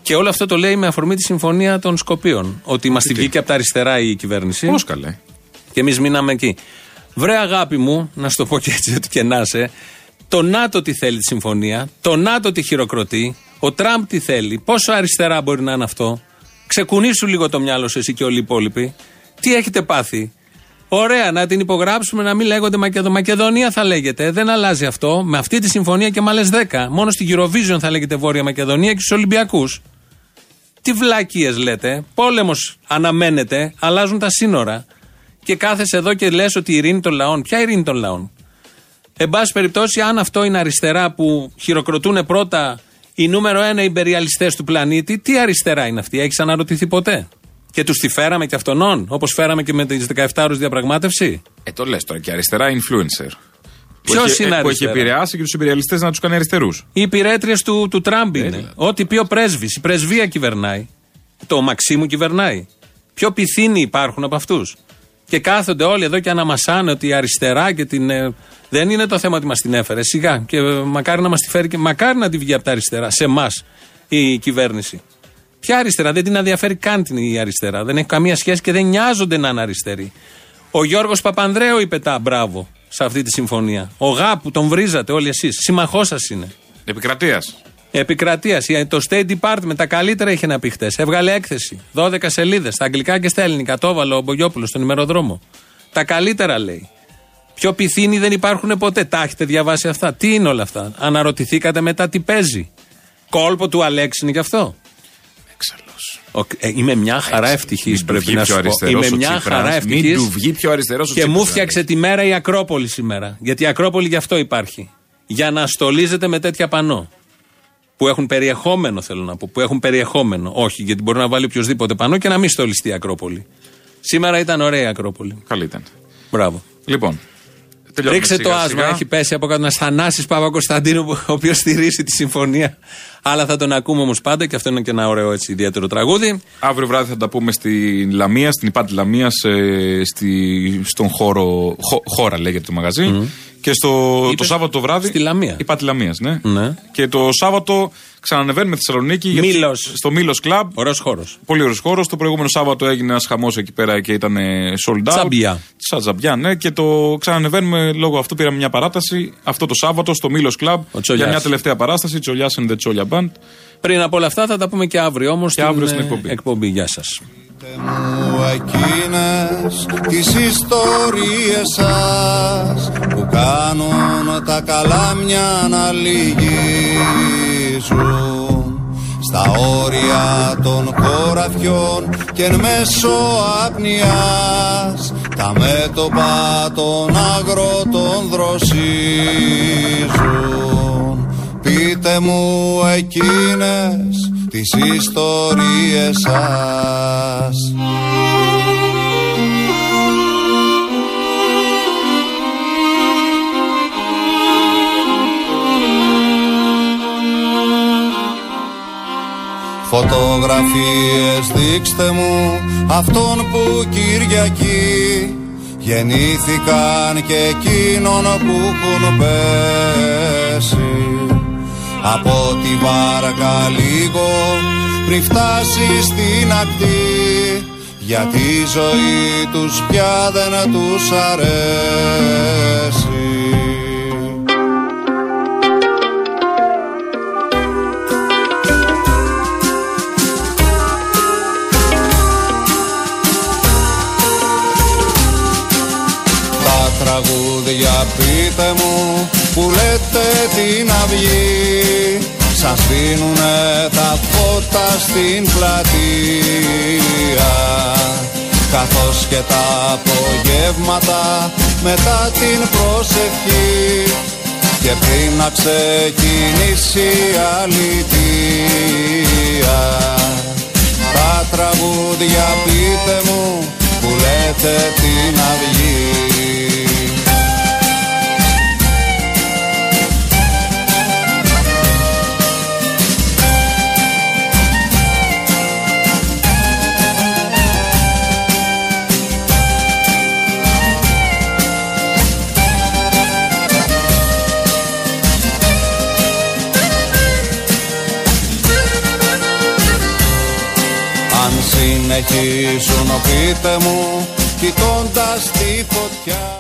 Και όλο αυτό το λέει με αφορμή τη συμφωνία των Σκοπίων. Ότι μας τη βγήκε από τα αριστερά η κυβέρνηση. Πώς καλέ. Και εμείς μείναμε εκεί. Βρε αγάπη μου, να σου το πω και έτσι, ότι και να είσαι, το ΝΑΤΟ τι θέλει τη συμφωνία, το ΝΑΤΟ τι χειροκροτεί, ο Τραμπ τι θέλει, πόσο αριστερά μπορεί να είναι αυτό. Ξεκουνήσου λίγο το μυαλό σου εσύ και όλοι οι υπόλοιποι. Τι έχετε πάθει. Ωραία, να την υπογράψουμε να μην λέγονται Μακεδο... Μακεδονία θα λέγεται. Δεν αλλάζει αυτό. Με αυτή τη συμφωνία και με άλλες 10. Μόνο στην Eurovision θα λέγεται Βόρεια Μακεδονία και στους Ολυμπιακούς. Τι βλακίες λέτε. Πόλεμος αναμένεται, αλλάζουν τα σύνορα. Και κάθεσαι εδώ και λες ότι η ειρήνη των λαών. Ποια ειρήνη των λαών; Εν πάση περιπτώσει, αν αυτό είναι αριστερά που χειροκροτούν πρώτα οι νούμερο ένα υπεριαλιστές του πλανήτη, τι αριστερά είναι αυτή, έχεις αναρωτηθεί ποτέ; Και τους τη φέραμε και αυτονών, όπως φέραμε και με τις 17 ώρε διαπραγμάτευση; Ε, το λες τώρα και αριστερά influencer. Που Ποιος έχει- είναι ε, Που έχει αριστερά; επηρεάσει και τους υπεριαλιστέ να τους κάνει αριστερούς. Οι υπηρέτριες του, του Τραμπ είναι. Ό,τι πει ο πρέσβης. Η πρεσβεία κυβερνάει. Το Μαξίμου κυβερνάει. Πιο πυθύνοι υπάρχουν από αυτούς. Και κάθονται όλοι εδώ και αναμασάνε ότι η αριστερά και την. ε, δεν είναι το θέμα ότι μας την έφερε. Σιγά. Και ε, μακάρι να μας τη φέρει και μακάρι να τη βγει από τα αριστερά. Σε εμάς η κυβέρνηση. Ποια αριστερά, δεν την ενδιαφέρει καν την η αριστερά. Δεν έχει καμία σχέση και δεν νοιάζονται να είναι αριστεροί. Ο Γιώργος Παπανδρέου είπε τα μπράβο σε αυτή τη συμφωνία. Ο ΓΑ που τον βρίζατε όλοι εσείς. Συμμαχό σας είναι. Επικρατείας. Επικρατείας. Το State Department τα καλύτερα είχε να πει χτες. Έβγαλε έκθεση. 12 σελίδες. Στα αγγλικά και στα ελληνικά. Το έβαλε ο Μπογιόπουλος στον ημεροδρόμο. Τα καλύτερα λέει. Πιο πυθύνοι δεν υπάρχουν ποτέ. Τα έχετε διαβάσει αυτά. Τι είναι όλα αυτά; Αναρωτηθήκατε μετά τι παίζει. Κόλπο του Αλέξη είναι και αυτό. Ο- ε, είμαι μια χαρά ευτυχής, Μην του πρέπει βγει να πιο σου πω. αριστερός Είμαι ο μια Τσίπρας. χαρά Μην ευτυχής. του βγει πιο αριστερός ο Και μου Τσίπρας, φτιάξε τη μέρα η Ακρόπολη σήμερα. Γιατί η Ακρόπολη γι' αυτό υπάρχει. Για να στολίζεται με τέτοια πανό. Που έχουν περιεχόμενο, θέλω να πω. Που έχουν περιεχόμενο. Όχι, γιατί μπορεί να βάλει οποιοδήποτε πανό και να μην στολιστεί η Ακρόπολη. Σήμερα ήταν ωραία η Ακρόπολη. Καλή ήταν. Μπράβο. Λοιπόν. Τελειώνουμε Ρίξε το σιγά άσμα, σιγά. έχει πέσει από κάτω ένα Θανάσης Παπα Κωνσταντίνου, ο οποίος στηρίζει τη συμφωνία. Αλλά θα τον ακούμε όμως πάντα και αυτό είναι και ένα ωραίο έτσι, ιδιαίτερο τραγούδι. Αύριο βράδυ θα τα πούμε στη Λαμία, στην Υπάτη Λαμίας, ε, στη, στον χώρο. Χω, χώρα λέγεται το μαγαζί. Και στο, το Είπες Σάββατο το βράδυ. στη Λαμία. Υπάτη Λαμίας, ναι. Ναι. Και το Σάββατο ξανανεβαίνουμε στη Θεσσαλονίκη. γιατί- Μήλος. Στο Μήλος Κλαμπ. Ωραίος χώρος. Πολύ ωραίος χώρος. Το προηγούμενο Σάββατο έγινε ένας χαμός εκεί πέρα και ήταν ε, sold out. Τζαμπιά. Σαν τζαμπιά, ναι. Και το ξανανεβαίνουμε λόγω αυτού. Πήραμε μια παράταση αυτό το Σάββατο στο Μήλος Κλαμπ. Για Τσολιάς. μια τελευταία παράσταση. Τσολιάς and the Τσόλια Band. Πριν από όλα αυτά θα τα πούμε και αύριο όμως. Και αύριο στην εκπομπή. εκπομπή. Γεια σας. Μου εκείνες τις ιστορίες σας που κάνουν τα καλάμια να λυγίζουν. Στα όρια των χωραφιών και εν μέσω απνιάς τα μέτωπα των αγρότων δροσίζουν πείτε μου εκείνες τις ιστορίες σας. Φωτογραφίες δείξτε μου αυτόν που Κυριακή γεννήθηκαν και εκείνον που έχουν πέσει από τη βάρκα λίγο πριν φτάσει στην ακτή. Γιατί η ζωή τους πια δεν τους αρέσει. Τα τραγούδια πείτε μου που λέτε την αυγή Σας δίνουνε τα φώτα στην πλατεία. Καθώς και τα απογεύματα μετά την προσευχή. Και πριν να ξεκινήσει η αλήθεια Τα τραγούδια τραγούδια πείτε μου που λέτε την αυγή συνεχίσουν πείτε μου κοιτώντας τη φωτιά